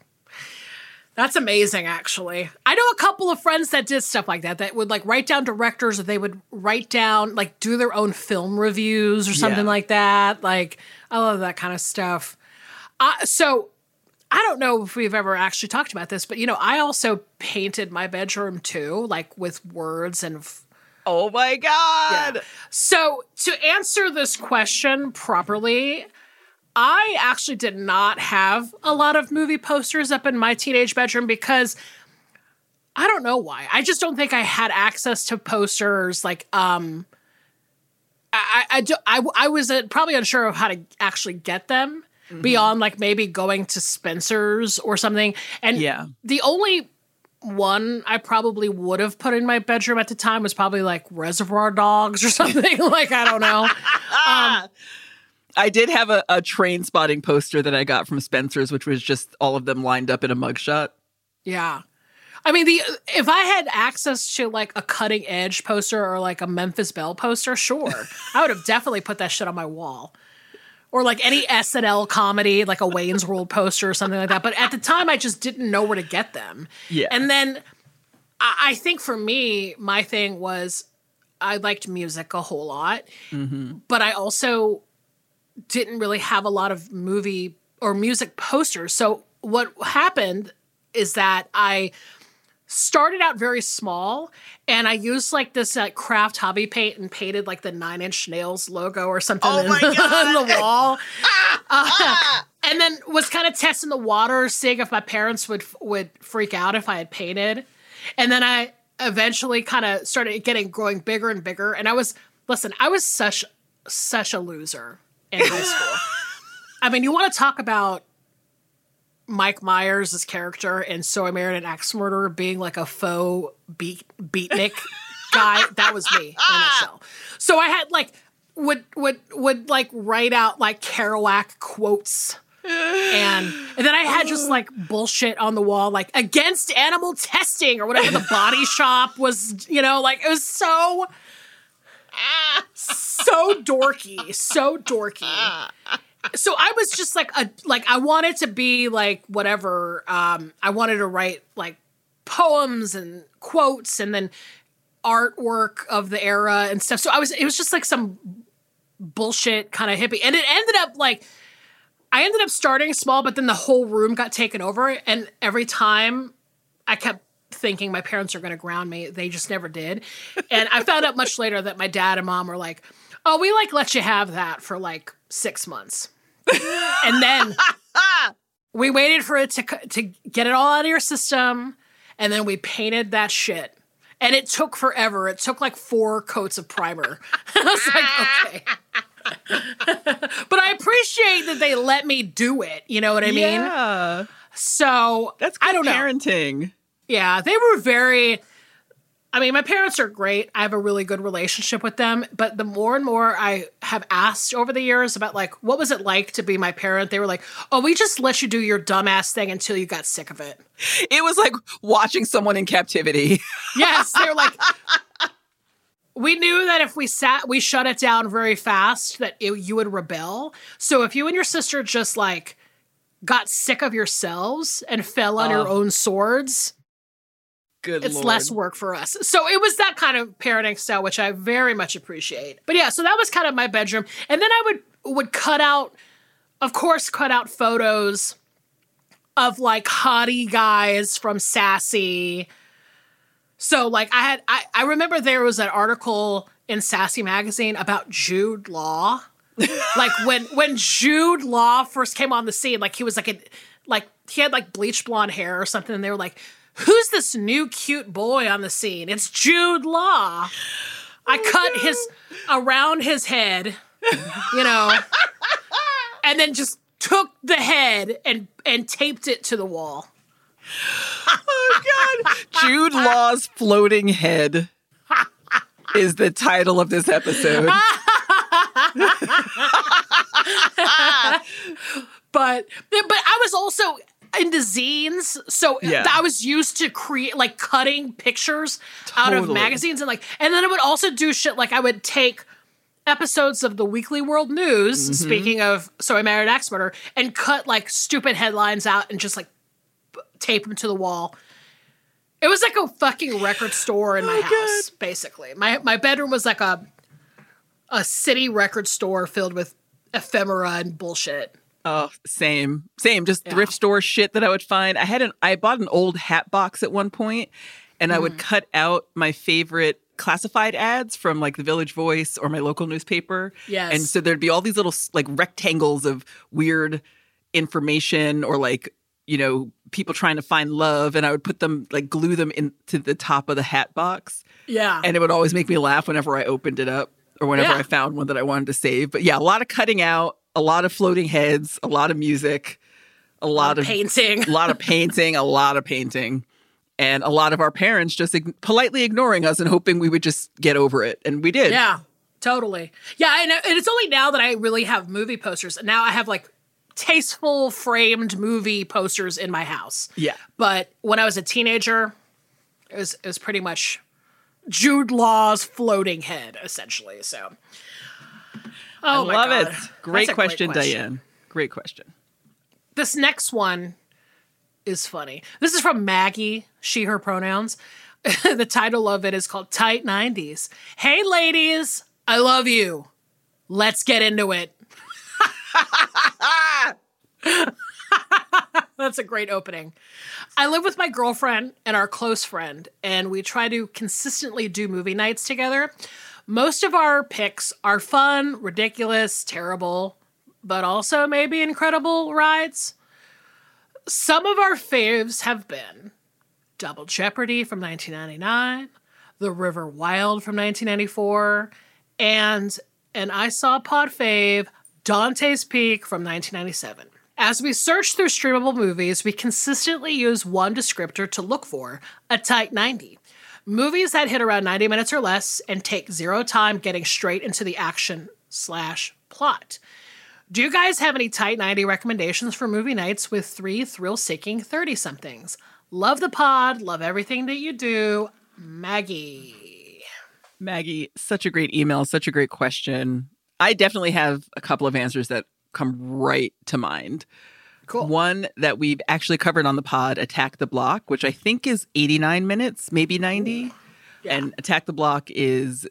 Speaker 1: That's amazing, actually. I know a couple of friends that did stuff like that, that would like write down directors or they would write down, like, do their own film reviews or something
Speaker 2: Yeah.
Speaker 1: like that. Like, I love that kind of stuff. Uh, so, I don't know if we've ever actually talked about this, but you know, I also painted my bedroom too, like with words and f-
Speaker 2: Oh my god.
Speaker 1: so, to answer this question properly, I actually did not have a lot of movie posters up in my teenage bedroom because I don't know why. I just don't think I had access to posters like um I I do, I, I was uh, probably unsure of how to actually get them beyond like maybe going to Spencer's or something. And
Speaker 2: Yeah.
Speaker 1: the only one I probably would have put in my bedroom at the time was probably like Reservoir Dogs or *laughs* something. like I don't know. *laughs*
Speaker 2: I did have a, a Trainspotting poster that I got from Spencer's, which was just all of them lined up in a mugshot.
Speaker 1: Yeah. I mean, the if I had access to like a cutting edge poster or like a Memphis Belle poster, sure, *laughs* I would have definitely put that shit on my wall. Or like any SNL comedy, like a Wayne's World poster or something like that. But at the time, I just didn't know where to get them.
Speaker 2: Yeah.
Speaker 1: And then I, I think for me, my thing was I liked music a whole lot, mm-hmm. but I also didn't really have a lot of movie or music posters. So what happened is that I started out very small and I used like this uh, craft hobby paint and painted like the Nine Inch Nails logo or something
Speaker 2: Oh
Speaker 1: in- on *laughs* the wall. *laughs* Uh, and then was kind of testing the water, seeing if my parents would would freak out if I had painted. And then I eventually kind of started getting growing bigger and bigger. And I was listen, I was such such a loser in high school. *laughs* I mean, you want to talk about Mike Myers' character in So I Married an Axe Murderer being like a faux beat beatnik guy. That was me in nutshell. So I had like would would would like write out like Kerouac quotes. And and then I had just like bullshit on the wall, like against animal testing or whatever the body shop was, you know, like it was so so dorky, so dorky so I was just like a like I wanted to be like whatever. Um, I wanted to write like poems and quotes and then artwork of the era and stuff. So I was it was just like some bullshit kind of hippie, and it ended up like I ended up starting small, but then the whole room got taken over, and every time I kept thinking my parents are going to ground me. They just never did. And I found out much *laughs* later that my dad and mom were like, "Oh, we like let you have that for like 6 months." and then *laughs* we waited for it to to get it all out of your system and then we painted that shit. and it took forever. It took like four coats of primer. *laughs* I was like, okay. but I appreciate that they let me do it. You know what I mean?
Speaker 2: Yeah.
Speaker 1: So
Speaker 2: That's
Speaker 1: I don't know. Yeah, they were very. I mean, my parents are great. I have a really good relationship with them. But the more and more I have asked over the years about, like, what was it like to be my parent, they were like, oh, we just let you do your dumbass thing until you got sick of it.
Speaker 2: It was like watching someone in captivity. *laughs*
Speaker 1: Yes, they're like. We knew that if we sat, we shut it down very fast, that it, you would rebel. So if you and your sister just like got sick of yourselves and fell on your
Speaker 2: Oh.
Speaker 1: own swords,
Speaker 2: Good
Speaker 1: it's
Speaker 2: lord.
Speaker 1: less work for us. So it was that kind of parenting style, which I very much appreciate. But yeah, so that was kind of my bedroom, and then I would would cut out, of course, cut out photos of like hottie guys from Sassy. So like I had I, I remember there was an article in Sassy magazine about Jude Law. *laughs* like when when Jude Law first came on the scene, like he was like a like he had like bleached blonde hair or something, and they were like, Who's this new cute boy on the scene? It's Jude Law. I oh, cut his around his head, you know, *laughs* and then just took the head and and taped it to the wall.
Speaker 2: Oh God. *laughs* Jude Law's floating head is the title of this episode. *laughs*
Speaker 1: but but I was also into zines, so
Speaker 2: Yeah.
Speaker 1: I was used to create like cutting pictures out of magazines and like, and then I would also do shit like I would take episodes of the Weekly World News.
Speaker 2: Mm-hmm.
Speaker 1: Speaking of, so I married Axe Murder, and cut like stupid headlines out and just like tape them to the wall. It was like a fucking record store in my
Speaker 2: Oh,
Speaker 1: house, basically. My my bedroom was like a a city record store filled with ephemera and bullshit.
Speaker 2: Oh, same, same. Just thrift store shit that I would find. I had an I bought an old hat box at one point, and I
Speaker 1: Mm.
Speaker 2: would cut out my favorite classified ads from like the Village Voice or my local newspaper.
Speaker 1: Yes.
Speaker 2: and so there'd be all these little like rectangles of weird information or like you know people trying to find love, and I would put them like glue them into the top of the hat box,
Speaker 1: Yeah.
Speaker 2: and it would always make me laugh whenever I opened it up or whenever
Speaker 1: Yeah.
Speaker 2: I found one that I wanted to save. But yeah, a lot of cutting out, a lot of floating heads, a lot of music, a lot of
Speaker 1: painting.
Speaker 2: a *laughs* lot of painting, a lot of painting, and a lot of our parents just ig- politely ignoring us and hoping we would just get over it, and we did.
Speaker 1: Yeah, totally. Yeah, know. And it's only now that I really have movie posters. Now I have like tasteful framed movie posters in my house.
Speaker 2: Yeah.
Speaker 1: But when I was a teenager, it was it was pretty much Jude Law's floating head, essentially. So.
Speaker 2: Oh I
Speaker 1: Oh my
Speaker 2: love
Speaker 1: God.
Speaker 2: it. Great
Speaker 1: That's a
Speaker 2: question, Diane. Great question.
Speaker 1: This next one is funny. This is from Maggie, she, her pronouns. *laughs* the title of it is called Tight 90s. Hey, ladies, I love you. Let's get into it. *laughs* That's a great opening. I live with my girlfriend and our close friend, and we try to consistently do movie nights together. Most of our picks are fun, ridiculous, terrible, but also maybe incredible rides. Some of our faves have been Double Jeopardy from 1999, The River Wild from 1994, and an I Saw Pod fave, Dante's Peak from 1997. As we search through streamable movies, we consistently use one descriptor to look for a tight 90. Movies that hit around 90 minutes or less and take zero time getting straight into the action slash plot. Do you guys have any tight 90 recommendations for movie nights with three thrill seeking 30 somethings? Love the pod, love everything that you do. Maggie.
Speaker 2: Maggie, such a great email, such a great question. I definitely have a couple of answers that come right to mind.
Speaker 1: Cool.
Speaker 2: One that we've actually covered on the pod, Attack the Block, which I think is 89 minutes, maybe 90.
Speaker 1: Yeah.
Speaker 2: And Attack the Block is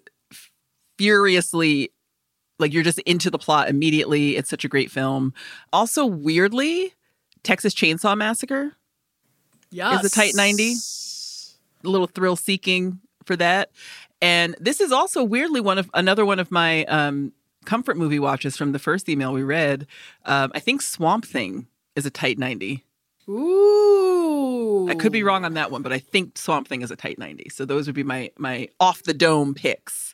Speaker 2: furiously like you're just into the plot immediately. It's such a great film. Also, weirdly, Texas Chainsaw Massacre,
Speaker 1: is
Speaker 2: a tight 90? a little thrill seeking for that. And this is also weirdly one of another one of my um, comfort movie watches from the first email we read. Um, I think Swamp Thing is a tight 90.
Speaker 1: Ooh.
Speaker 2: I could be wrong on that one, but I think Swamp Thing is a tight 90. So those would be my my off the dome picks.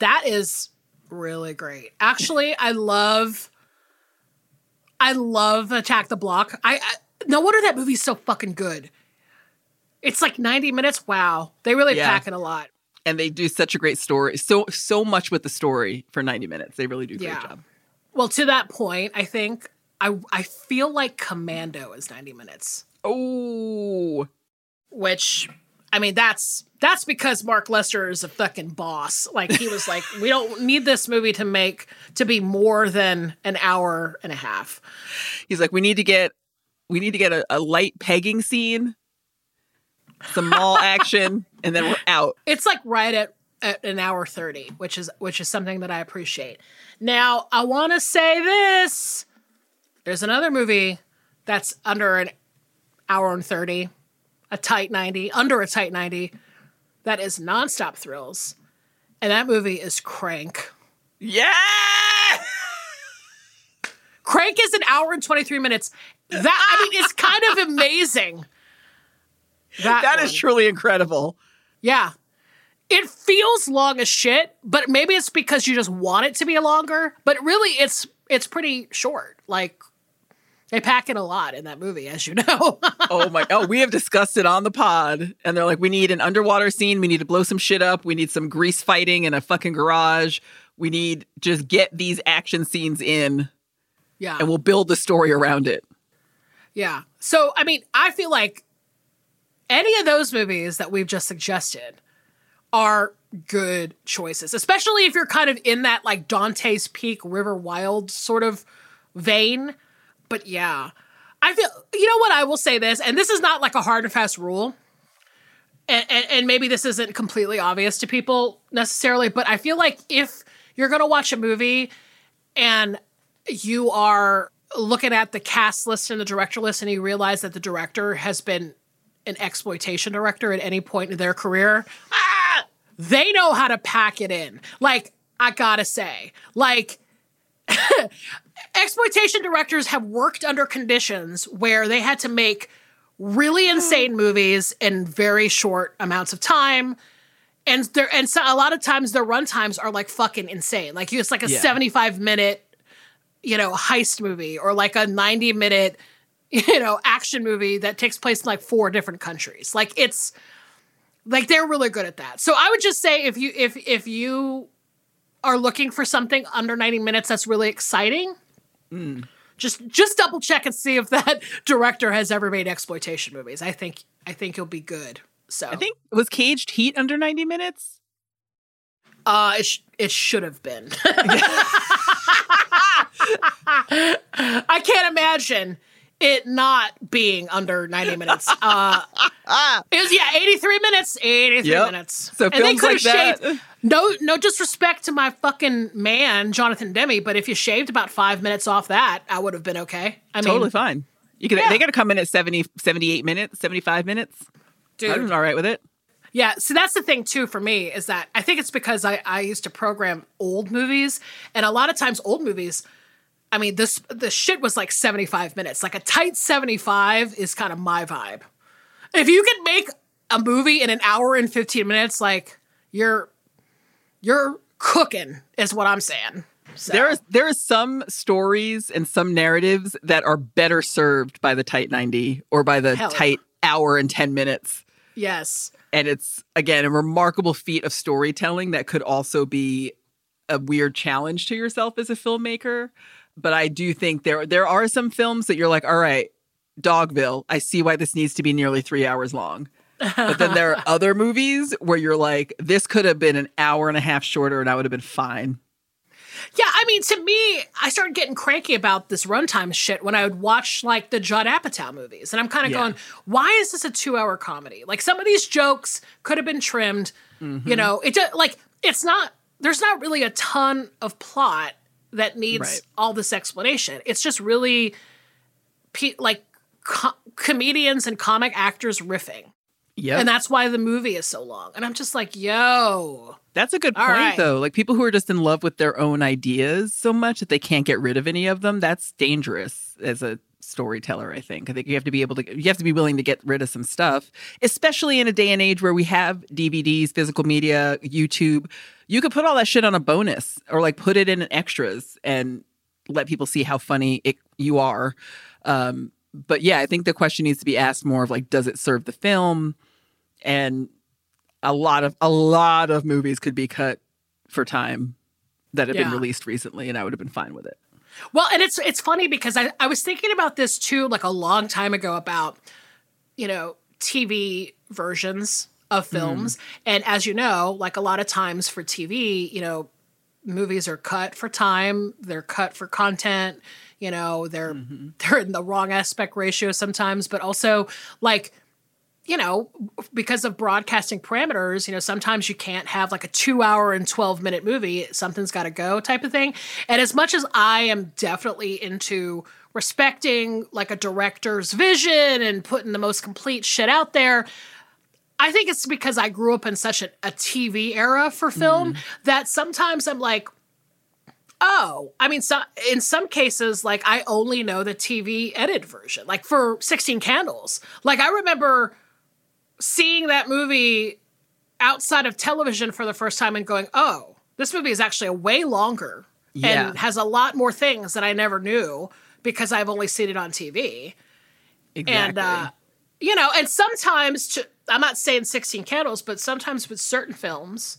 Speaker 1: That is really great. Actually, I love I love Attack the Block. I, I no wonder that movie's so fucking good. It's like 90 minutes. Wow. They really
Speaker 2: Yeah.
Speaker 1: pack in a lot.
Speaker 2: And they do such a great story. So so much with the story for 90 minutes. They really do a great
Speaker 1: Yeah.
Speaker 2: job.
Speaker 1: Well, to that point, I think I I feel like Commando is 90 minutes.
Speaker 2: Oh,
Speaker 1: which I mean that's that's because Mark Lester is a fucking boss. Like he was like, we don't need this movie to make to be more than an hour and a half.
Speaker 2: he's like, we need to get we need to get a, a light pegging scene, some mall *laughs* action, and then we're out.
Speaker 1: It's like right at, at an hour 30, which is which is something that I appreciate. Now, I want to say this. There's another movie that's under an hour and 30, a tight 90, under a tight 90 that is nonstop thrills. And that movie is Crank.
Speaker 2: Yeah.
Speaker 1: Crank is an hour and 23 minutes. That I mean, it's kind of amazing. That,
Speaker 2: That is truly incredible.
Speaker 1: Yeah. It feels long as shit, but maybe it's because you just want it to be longer. But really it's it's pretty short. Like they pack in a lot in that movie, as you know. *laughs*
Speaker 2: Oh my! Oh, we have discussed it on the pod, and they're like, we need an underwater scene. We need to blow some shit up. We need some grease fighting in a fucking garage. We need just get these action scenes in,
Speaker 1: yeah.
Speaker 2: and we'll build the story around it.
Speaker 1: Yeah. So, I mean, I feel like any of those movies that we've just suggested are good choices, especially if you're kind of in that like Dante's Peak, River Wild sort of vein. But yeah, I feel, you know what? I will say this, and this is not like a hard and fast rule. And, and, and maybe this isn't completely obvious to people necessarily, but I feel like if you're to watch a movie and you are looking at the cast list and the director list and you realize that the director has been an exploitation director at any point in their career ah, they know how to pack it in like i gotta say like *laughs* exploitation directors have worked under conditions where they had to make really hmm. insane movies in very short amounts of time. And there and so a lot of times their run times are like fucking insane. Like it's like a
Speaker 2: Yeah.
Speaker 1: 75 minute you know heist movie or like a 90 minute *laughs* you know action movie that takes place in like four different countries. Like it's like they're really good at that. So i would just say if you if if you are looking for something under 90 minutes that's really exciting just just double check and see if that *laughs* director has ever made exploitation movies i think i think you'll be good so
Speaker 2: I think was Caged Heat under ninety minutes.
Speaker 1: Uh, it, sh- it should have been. *laughs* *laughs* I can't imagine it not being under 90 minutes. *laughs* Uh, it was, yeah, 83 minutes, 83
Speaker 2: Yep.
Speaker 1: minutes.
Speaker 2: So
Speaker 1: and they
Speaker 2: films
Speaker 1: could
Speaker 2: like
Speaker 1: have
Speaker 2: that-
Speaker 1: shaved. No, no disrespect to my fucking man, Jonathan Demme, but if you shaved about five minutes off that, I would have been okay. I mean,
Speaker 2: totally fine. You can.
Speaker 1: Yeah.
Speaker 2: They got to come in at 70, 78 minutes, seventy five minutes.
Speaker 1: dude,
Speaker 2: I'm all right with it.
Speaker 1: Yeah, so that's the thing too for me is that I think it's because I, I used to program old movies, and a lot of times old movies, I mean this the shit was like seventy five minutes, like a tight seventy five is kind of my vibe. If you can make a movie in an hour and fifteen minutes, like you're you're cooking, is what I'm saying. So,
Speaker 2: There is there are some stories and some narratives that are better served by the tight 90 or by the
Speaker 1: Hell
Speaker 2: tight hour and 10 minutes.
Speaker 1: yes,
Speaker 2: And it's again a remarkable feat of storytelling that could also be a weird challenge to yourself as a filmmaker. But I do think there there are some films that you're like, all right, Dogville, I see why this needs to be nearly three hours long. But then there are *laughs* other movies where you're like, this could have been an hour and a half shorter and I would have been fine.
Speaker 1: Yeah, I mean, to me, I started getting cranky about this runtime shit when I would watch like the Judd Apatow movies, and I'm kind of
Speaker 2: Yeah.
Speaker 1: going, "Why is this a two-hour comedy? Like some of these jokes could have been trimmed.
Speaker 2: Mm-hmm.
Speaker 1: You know, it just like it's not. There's not really a ton of plot that needs
Speaker 2: Right.
Speaker 1: all this explanation. It's just really pe- like co- comedians and comic actors riffing,
Speaker 2: Yeah.
Speaker 1: and that's why the movie is so long. And I'm just like, yo,
Speaker 2: That's a good point,
Speaker 1: right.
Speaker 2: though. Like people who are just in love with their own ideas so much that they can't get rid of any of them, that's dangerous as a storyteller i think i think you have to be able to you have to be willing to get rid of some stuff especially in a day and age where we have dvds physical media youtube you could put all that shit on a bonus or like put it in extras and let people see how funny it, you are. Um, but yeah i think the question needs to be asked more of like does it serve the film? And a lot of a lot of movies could be cut for time that have
Speaker 1: Yeah.
Speaker 2: been released recently and i would have been fine with it.
Speaker 1: Well, and it's it's funny because I, I was thinking about this too, like a long time ago about, you know, TV versions of mm-hmm. films. And as you know, like a lot of times for TV, you know, movies are cut for time, they're cut for content, you know, they're mm-hmm. *laughs* they're in the wrong aspect ratio sometimes, but also like you know, because of broadcasting parameters, you know, sometimes you can't have like a two hour and 12 minute movie. Something's got to go type of thing. And as much as I am definitely into respecting like a director's vision and putting the most complete shit out there, I think it's because I grew up in such a, a TV era for film that sometimes I'm like, oh, I mean, so, in some cases, like I only know the TV edit version, like for 16 Candles. Like I remember seeing that movie outside of television for the first time and going, oh, this movie is actually a way longer
Speaker 2: Yeah.
Speaker 1: and has a lot more things that I never knew because I've only seen it on TV.
Speaker 2: exactly
Speaker 1: And, uh, you know, and sometimes, to, I'm not saying 16 Candles, but sometimes with certain films,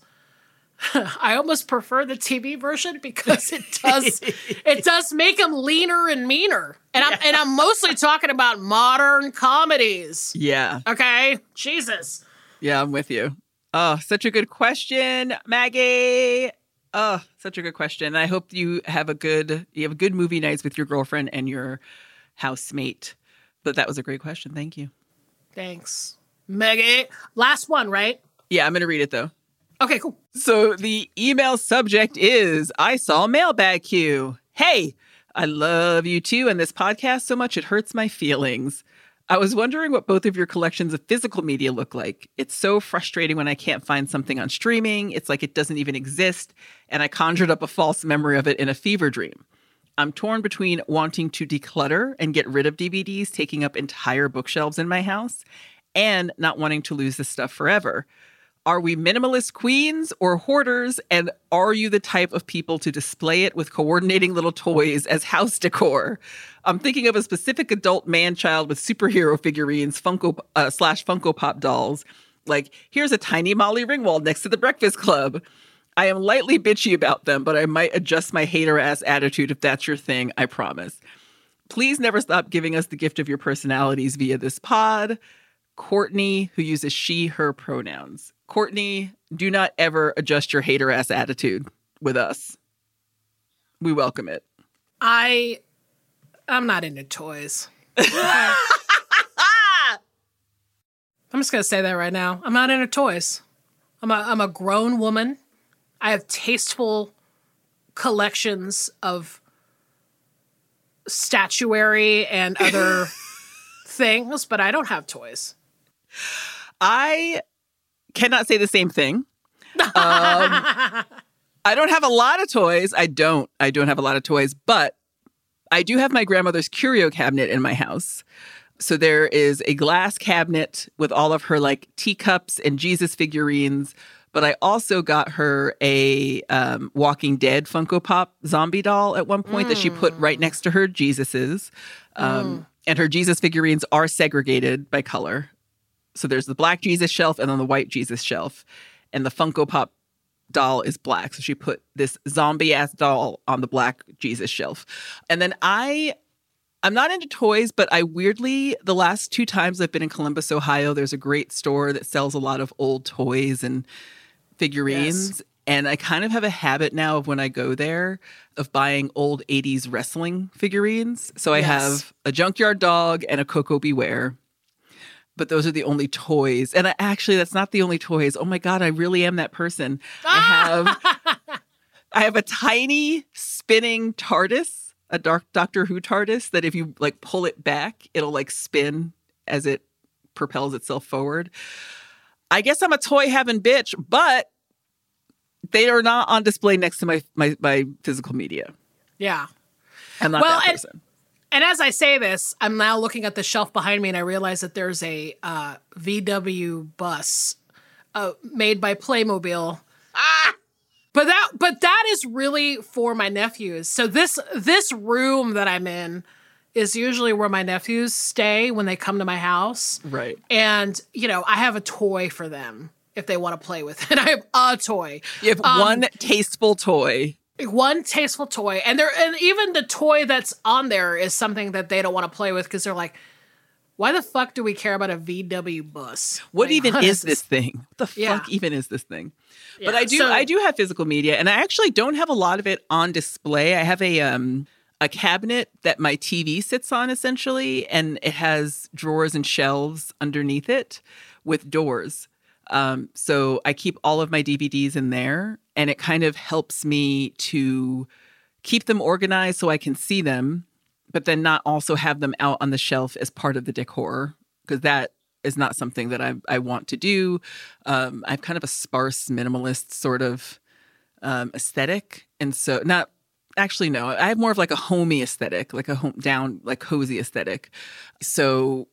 Speaker 1: *laughs* I almost prefer the TV version because it does *laughs* it does make them leaner and meaner. And I'm and I'm mostly talking about modern comedies.
Speaker 2: yeah
Speaker 1: Okay? Jesus.
Speaker 2: Yeah, I'm with you. Oh, such a good question, Maggie. Oh, such a good question. I hope you have a good you have good movie nights with your girlfriend and your housemate. But that was a great question. Thank you.
Speaker 1: Thanks. Maggie. Last one, right?
Speaker 2: Yeah, I'm going to read it though.
Speaker 1: Okay, cool.
Speaker 2: So the email subject is I saw mailbag queue. Hey, I love you too and this podcast so much it hurts my feelings. I was wondering what both of your collections of physical media look like. It's so frustrating when I can't find something on streaming. It's like it doesn't even exist, and I conjured up a false memory of it in a fever dream. I'm torn between wanting to declutter and get rid of DVDs taking up entire bookshelves in my house and not wanting to lose this stuff forever. Are we minimalist queens or hoarders? And are you the type of people to display it with coordinating little toys as house decor? I'm thinking of a specific adult man child with superhero figurines, Funko uh, slash Funko Pop dolls. Like, here's a tiny Molly Ringwald next to the Breakfast Club. I am lightly bitchy about them, but I might adjust my hater ass attitude if that's your thing, I promise. Please never stop giving us the gift of your personalities via this pod. Courtney, who uses she, her pronouns. Courtney, do not ever adjust your hater ass attitude with us. We welcome it.
Speaker 1: I I'm not into toys. *laughs* I'm just gonna say that right now. I'm not into toys. I'm a I'm a grown woman. I have tasteful collections of statuary and other *laughs* things, but I don't have toys.
Speaker 2: I cannot say the same thing. Um, *laughs* I don't have a lot of toys. I don't. I don't have a lot of toys, but I do have my grandmother's curio cabinet in my house. So there is a glass cabinet with all of her like teacups and Jesus figurines. But I also got her a um, Walking Dead Funko Pop zombie doll at one point that she put right next to her Jesus's. Um, And her Jesus figurines are segregated by color. So there's the black Jesus shelf and then the white Jesus shelf. And the Funko Pop doll is black. So she put this zombie ass doll on the black Jesus shelf. And then I I'm not into toys, but I weirdly the last two times I've been in Columbus, Ohio, there's a great store that sells a lot of old toys and figurines. And I kind of have a habit now of when I go there of buying old 80s wrestling figurines. So I
Speaker 1: Yes.
Speaker 2: have a junkyard dog and a Koko B. Ware but those are the only toys. And I, actually, that's not the only toys. Oh my god, I really am that person. I ah! have, *laughs* I have a tiny spinning TARDIS, a dark Doctor Who TARDIS that if you like pull it back, it'll like spin as it propels itself forward. I guess I'm a toy having bitch, but they are not on display next to my my, my physical media.
Speaker 1: Yeah.
Speaker 2: I'm not
Speaker 1: Well,
Speaker 2: that
Speaker 1: and- and as I say this, I'm now looking at the shelf behind me and I realize that there's a uh, VW bus uh, made by Playmobil. Ah! But that but that is really for my nephews. So this this room that I'm in is usually where my nephews stay when they come to my house.
Speaker 2: Right.
Speaker 1: And, you know, I have a toy for them if they want to play with it. *laughs* I have a toy.
Speaker 2: You have
Speaker 1: Um,
Speaker 2: one tasteful toy.
Speaker 1: one tasteful toy and there and even the toy that's on there is something that they don't want to play with because they're like why the fuck do we care about a vw bus
Speaker 2: What
Speaker 1: Like,
Speaker 2: even *laughs* is this thing? What the
Speaker 1: Yeah.
Speaker 2: fuck even is this thing? but
Speaker 1: Yeah,
Speaker 2: I do
Speaker 1: so-
Speaker 2: I do have physical media and I actually don't have a lot of it on display. I have a um a cabinet that my TV sits on essentially and it has drawers and shelves underneath it with doors. Um, so I keep all of my DVDs in there and it kind of helps me to keep them organized so I can see them, but then not also have them out on the shelf as part of the decor because that is not something that I, I want to do. Um, I have kind of a sparse minimalist sort of um, aesthetic. And so, not actually, no, I have more of like a homey aesthetic, like a home down, like cozy aesthetic. So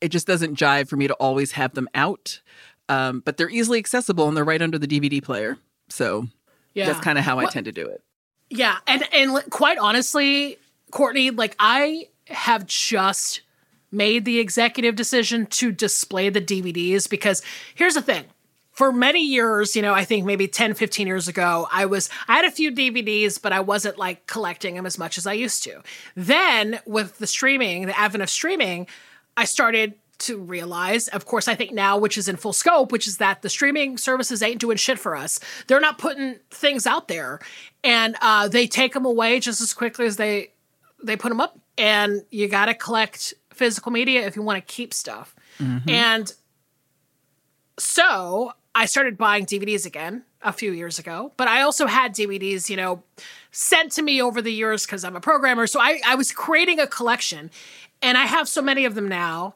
Speaker 2: it just doesn't jive for me to always have them out. Um, but they're easily accessible and they're right under the DVD player. So
Speaker 1: yeah
Speaker 2: that's kind of how I tend to do it.
Speaker 1: yeah and and quite honestly courtney like i have just made the executive decision to display the dvds because here's the thing for many years, you know, I think maybe 10, 15 years ago, I was, I had a few DVDs, but I wasn't like collecting them as much as I used to. Then with the streaming, the advent of streaming, I started to realize, of course, I think now, which is in full scope, which is that the streaming services ain't doing shit for us. They're not putting things out there and uh, they take them away just as quickly as they, they put them up. And you got to collect physical media if you want to keep stuff. And so I started buying DVDs again a few years ago, but I also had DVDs, you know, sent to me over the years because I'm a programmer. So I, I was creating a collection and I have so many of them now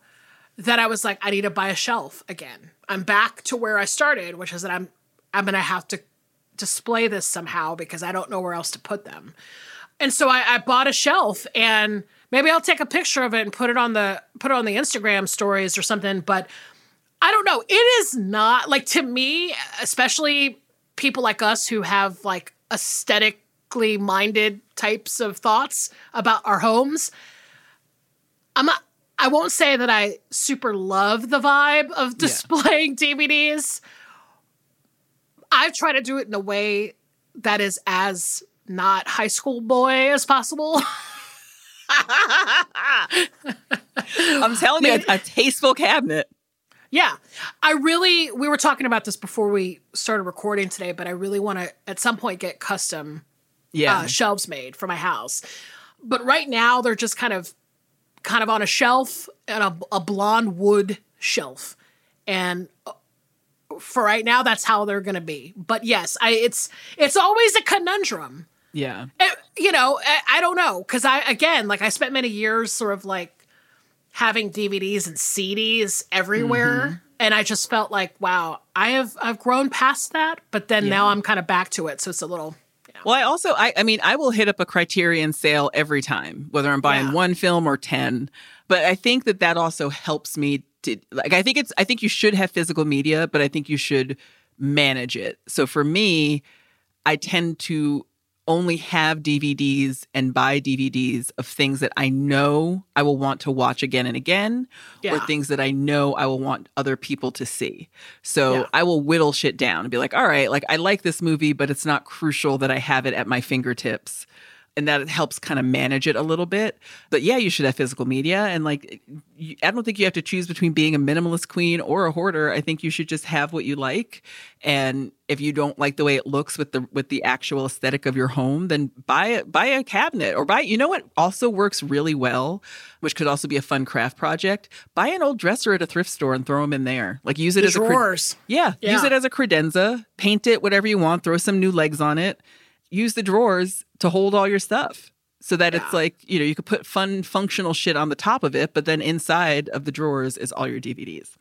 Speaker 1: that I was like, I need to buy a shelf again. I'm back to where I started, which is that I'm I'm gonna have to display this somehow because I don't know where else to put them. And so I, I bought a shelf and maybe I'll take a picture of it and put it on the put it on the Instagram stories or something. But I don't know. It is not like to me, especially people like us who have like aesthetically minded types of thoughts about our homes. I'm not I won't say that I super love the vibe of displaying *laughs* DVDs. I've tried to do it in a way that is as not high school boy as possible. *laughs*
Speaker 2: I'm telling you, a, a tasteful cabinet.
Speaker 1: Yeah. I really, we were talking about this before we started recording today, but I really want to at some point get custom
Speaker 2: Yeah.
Speaker 1: uh, shelves made for my house. But right now they're just kind of, kind of on a shelf and a, a blonde wood shelf. And uh, for right now, that's how they're going to be. But yes, I, it's, it's always a conundrum.
Speaker 2: yeah.
Speaker 1: Eh, you know, I, I don't know. Cause I, again, like I spent many years sort of like having DVDs and CDs everywhere.
Speaker 2: Mm-hmm.
Speaker 1: And I just felt like, wow, I have, I've grown past that, but then now I'm kind of back to it. So it's a little,
Speaker 2: Well, I also, I, I mean, I will hit up a Criterion sale every time, whether I'm buying
Speaker 1: Yeah.
Speaker 2: one film or 10. But I think that that also helps me to, like, I think it's, I think you should have physical media, but I think you should manage it. So for me, I tend to only have DVDs and buy DVDs of things that I know I will want to watch again and again, or things that I know I will want other people to see. So
Speaker 1: Yeah.
Speaker 2: I will whittle shit down and be like, all right, like I like this movie, but it's not crucial that I have it at my fingertips. And that helps kind of manage it a little bit. But yeah, you should have physical media. And like, I don't think you have to choose between being a minimalist queen or a hoarder. I think you should just have what you like. And if you don't like the way it looks with the with the actual aesthetic of your home, then buy it, buy a cabinet or buy. You know what also works really well, which could also be a fun craft project. Buy an old dresser at a thrift store and throw them in there. Like use it
Speaker 1: the
Speaker 2: as a cre-
Speaker 1: drawers.
Speaker 2: yeah, use it as a credenza, paint it whatever you want, throw some new legs on it. Use the drawers to hold all your stuff so that it's like, you know, you could put fun functional shit on the top of it, but then inside of the drawers is all your DVDs.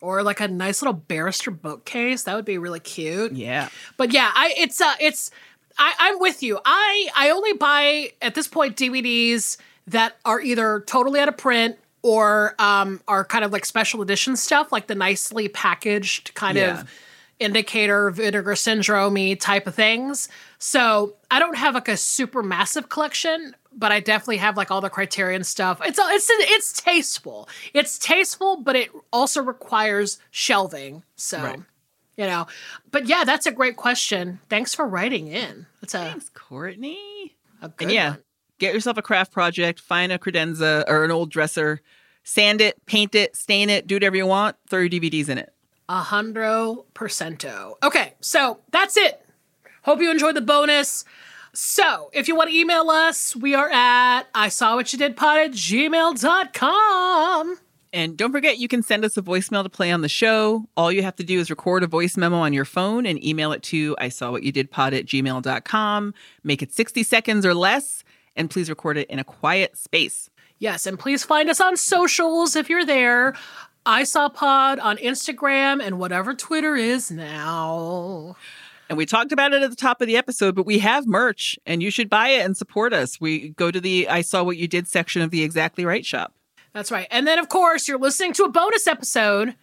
Speaker 1: or like a nice little barrister bookcase. That would be really cute.
Speaker 2: Yeah.
Speaker 1: But yeah, I it's uh it's I, I'm with you. I I only buy at this point DVDs that are either totally out of print or um, are kind of like special edition stuff, like the nicely packaged kind
Speaker 2: Yeah.
Speaker 1: of indicator vinegar syndrome type of things. So I don't have like a super massive collection, but I definitely have like all the criterion stuff. It's uh, it's it's tasteful. It's tasteful, but it also requires shelving. So
Speaker 2: Right.
Speaker 1: you know. But yeah, that's a great question. Thanks for writing in. That's a,
Speaker 2: Thanks, Courtney.
Speaker 1: a good
Speaker 2: And yeah,
Speaker 1: one.
Speaker 2: get yourself a craft project, find a credenza or an old dresser, sand it, paint it, stain it, do whatever you want, throw your DVDs in it.
Speaker 1: A hundred percento. Okay, so that's it. Hope you enjoyed the bonus. So, if you want to email us, we are at I saw what you did pod at gmail.com.
Speaker 2: And don't forget, you can send us a voicemail to play on the show. All you have to do is record a voice memo on your phone and email it to I saw what you did pod at gmail.com. Make it 60 seconds or less, and please record it in a quiet space.
Speaker 1: Yes, and please find us on socials if you're there. I saw pod on Instagram and whatever Twitter is now.
Speaker 2: And we talked about it at the top of the episode, but we have merch and you should buy it and support us. We go to the I saw what you did section of the Exactly Right shop.
Speaker 1: That's right. And then, of course, you're listening to a bonus episode,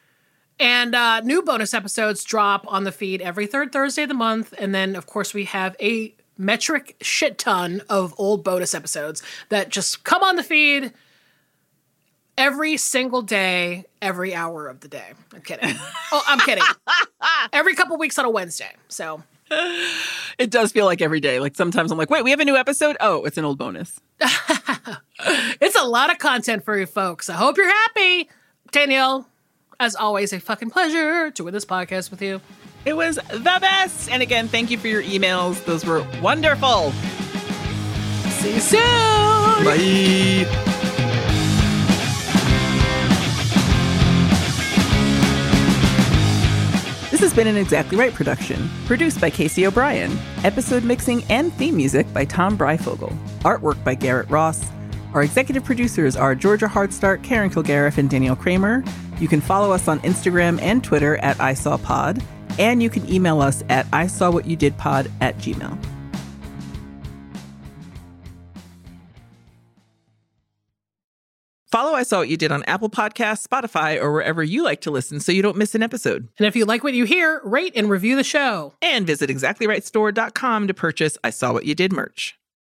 Speaker 1: and uh, new bonus episodes drop on the feed every third Thursday of the month. And then, of course, we have a metric shit ton of old bonus episodes that just come on the feed every single day, every hour of the day. I'm kidding. oh, I'm kidding. *laughs* every couple weeks on a Wednesday. So,
Speaker 2: It does feel like every day. Like sometimes I'm like, wait, we have a new episode? Oh, it's an old bonus. *laughs*
Speaker 1: it's a lot of content for you folks. I hope you're happy. Danielle, as always, a fucking pleasure doing this podcast with you.
Speaker 2: It was the best. And again, thank you for your emails. Those were wonderful.
Speaker 1: See you soon.
Speaker 2: Bye. Has been an Exactly Right production, produced by Casey O'Brien. Episode mixing and theme music by Tom Bryfogle. Artwork by Garrett Ross. Our executive producers are Georgia Hardstark, Karen Kilgariff, and Danielle Kramer. You can follow us on Instagram and Twitter at ISawPod, and you can email us at ISawWhatYouDidPod at gmail. Follow I Saw What You Did on Apple Podcasts, Spotify, or wherever you like to listen so you don't miss an episode.
Speaker 1: And if you like what you hear, rate and review the show.
Speaker 2: And visit exactlyrightstore.com to purchase I Saw What You Did merch.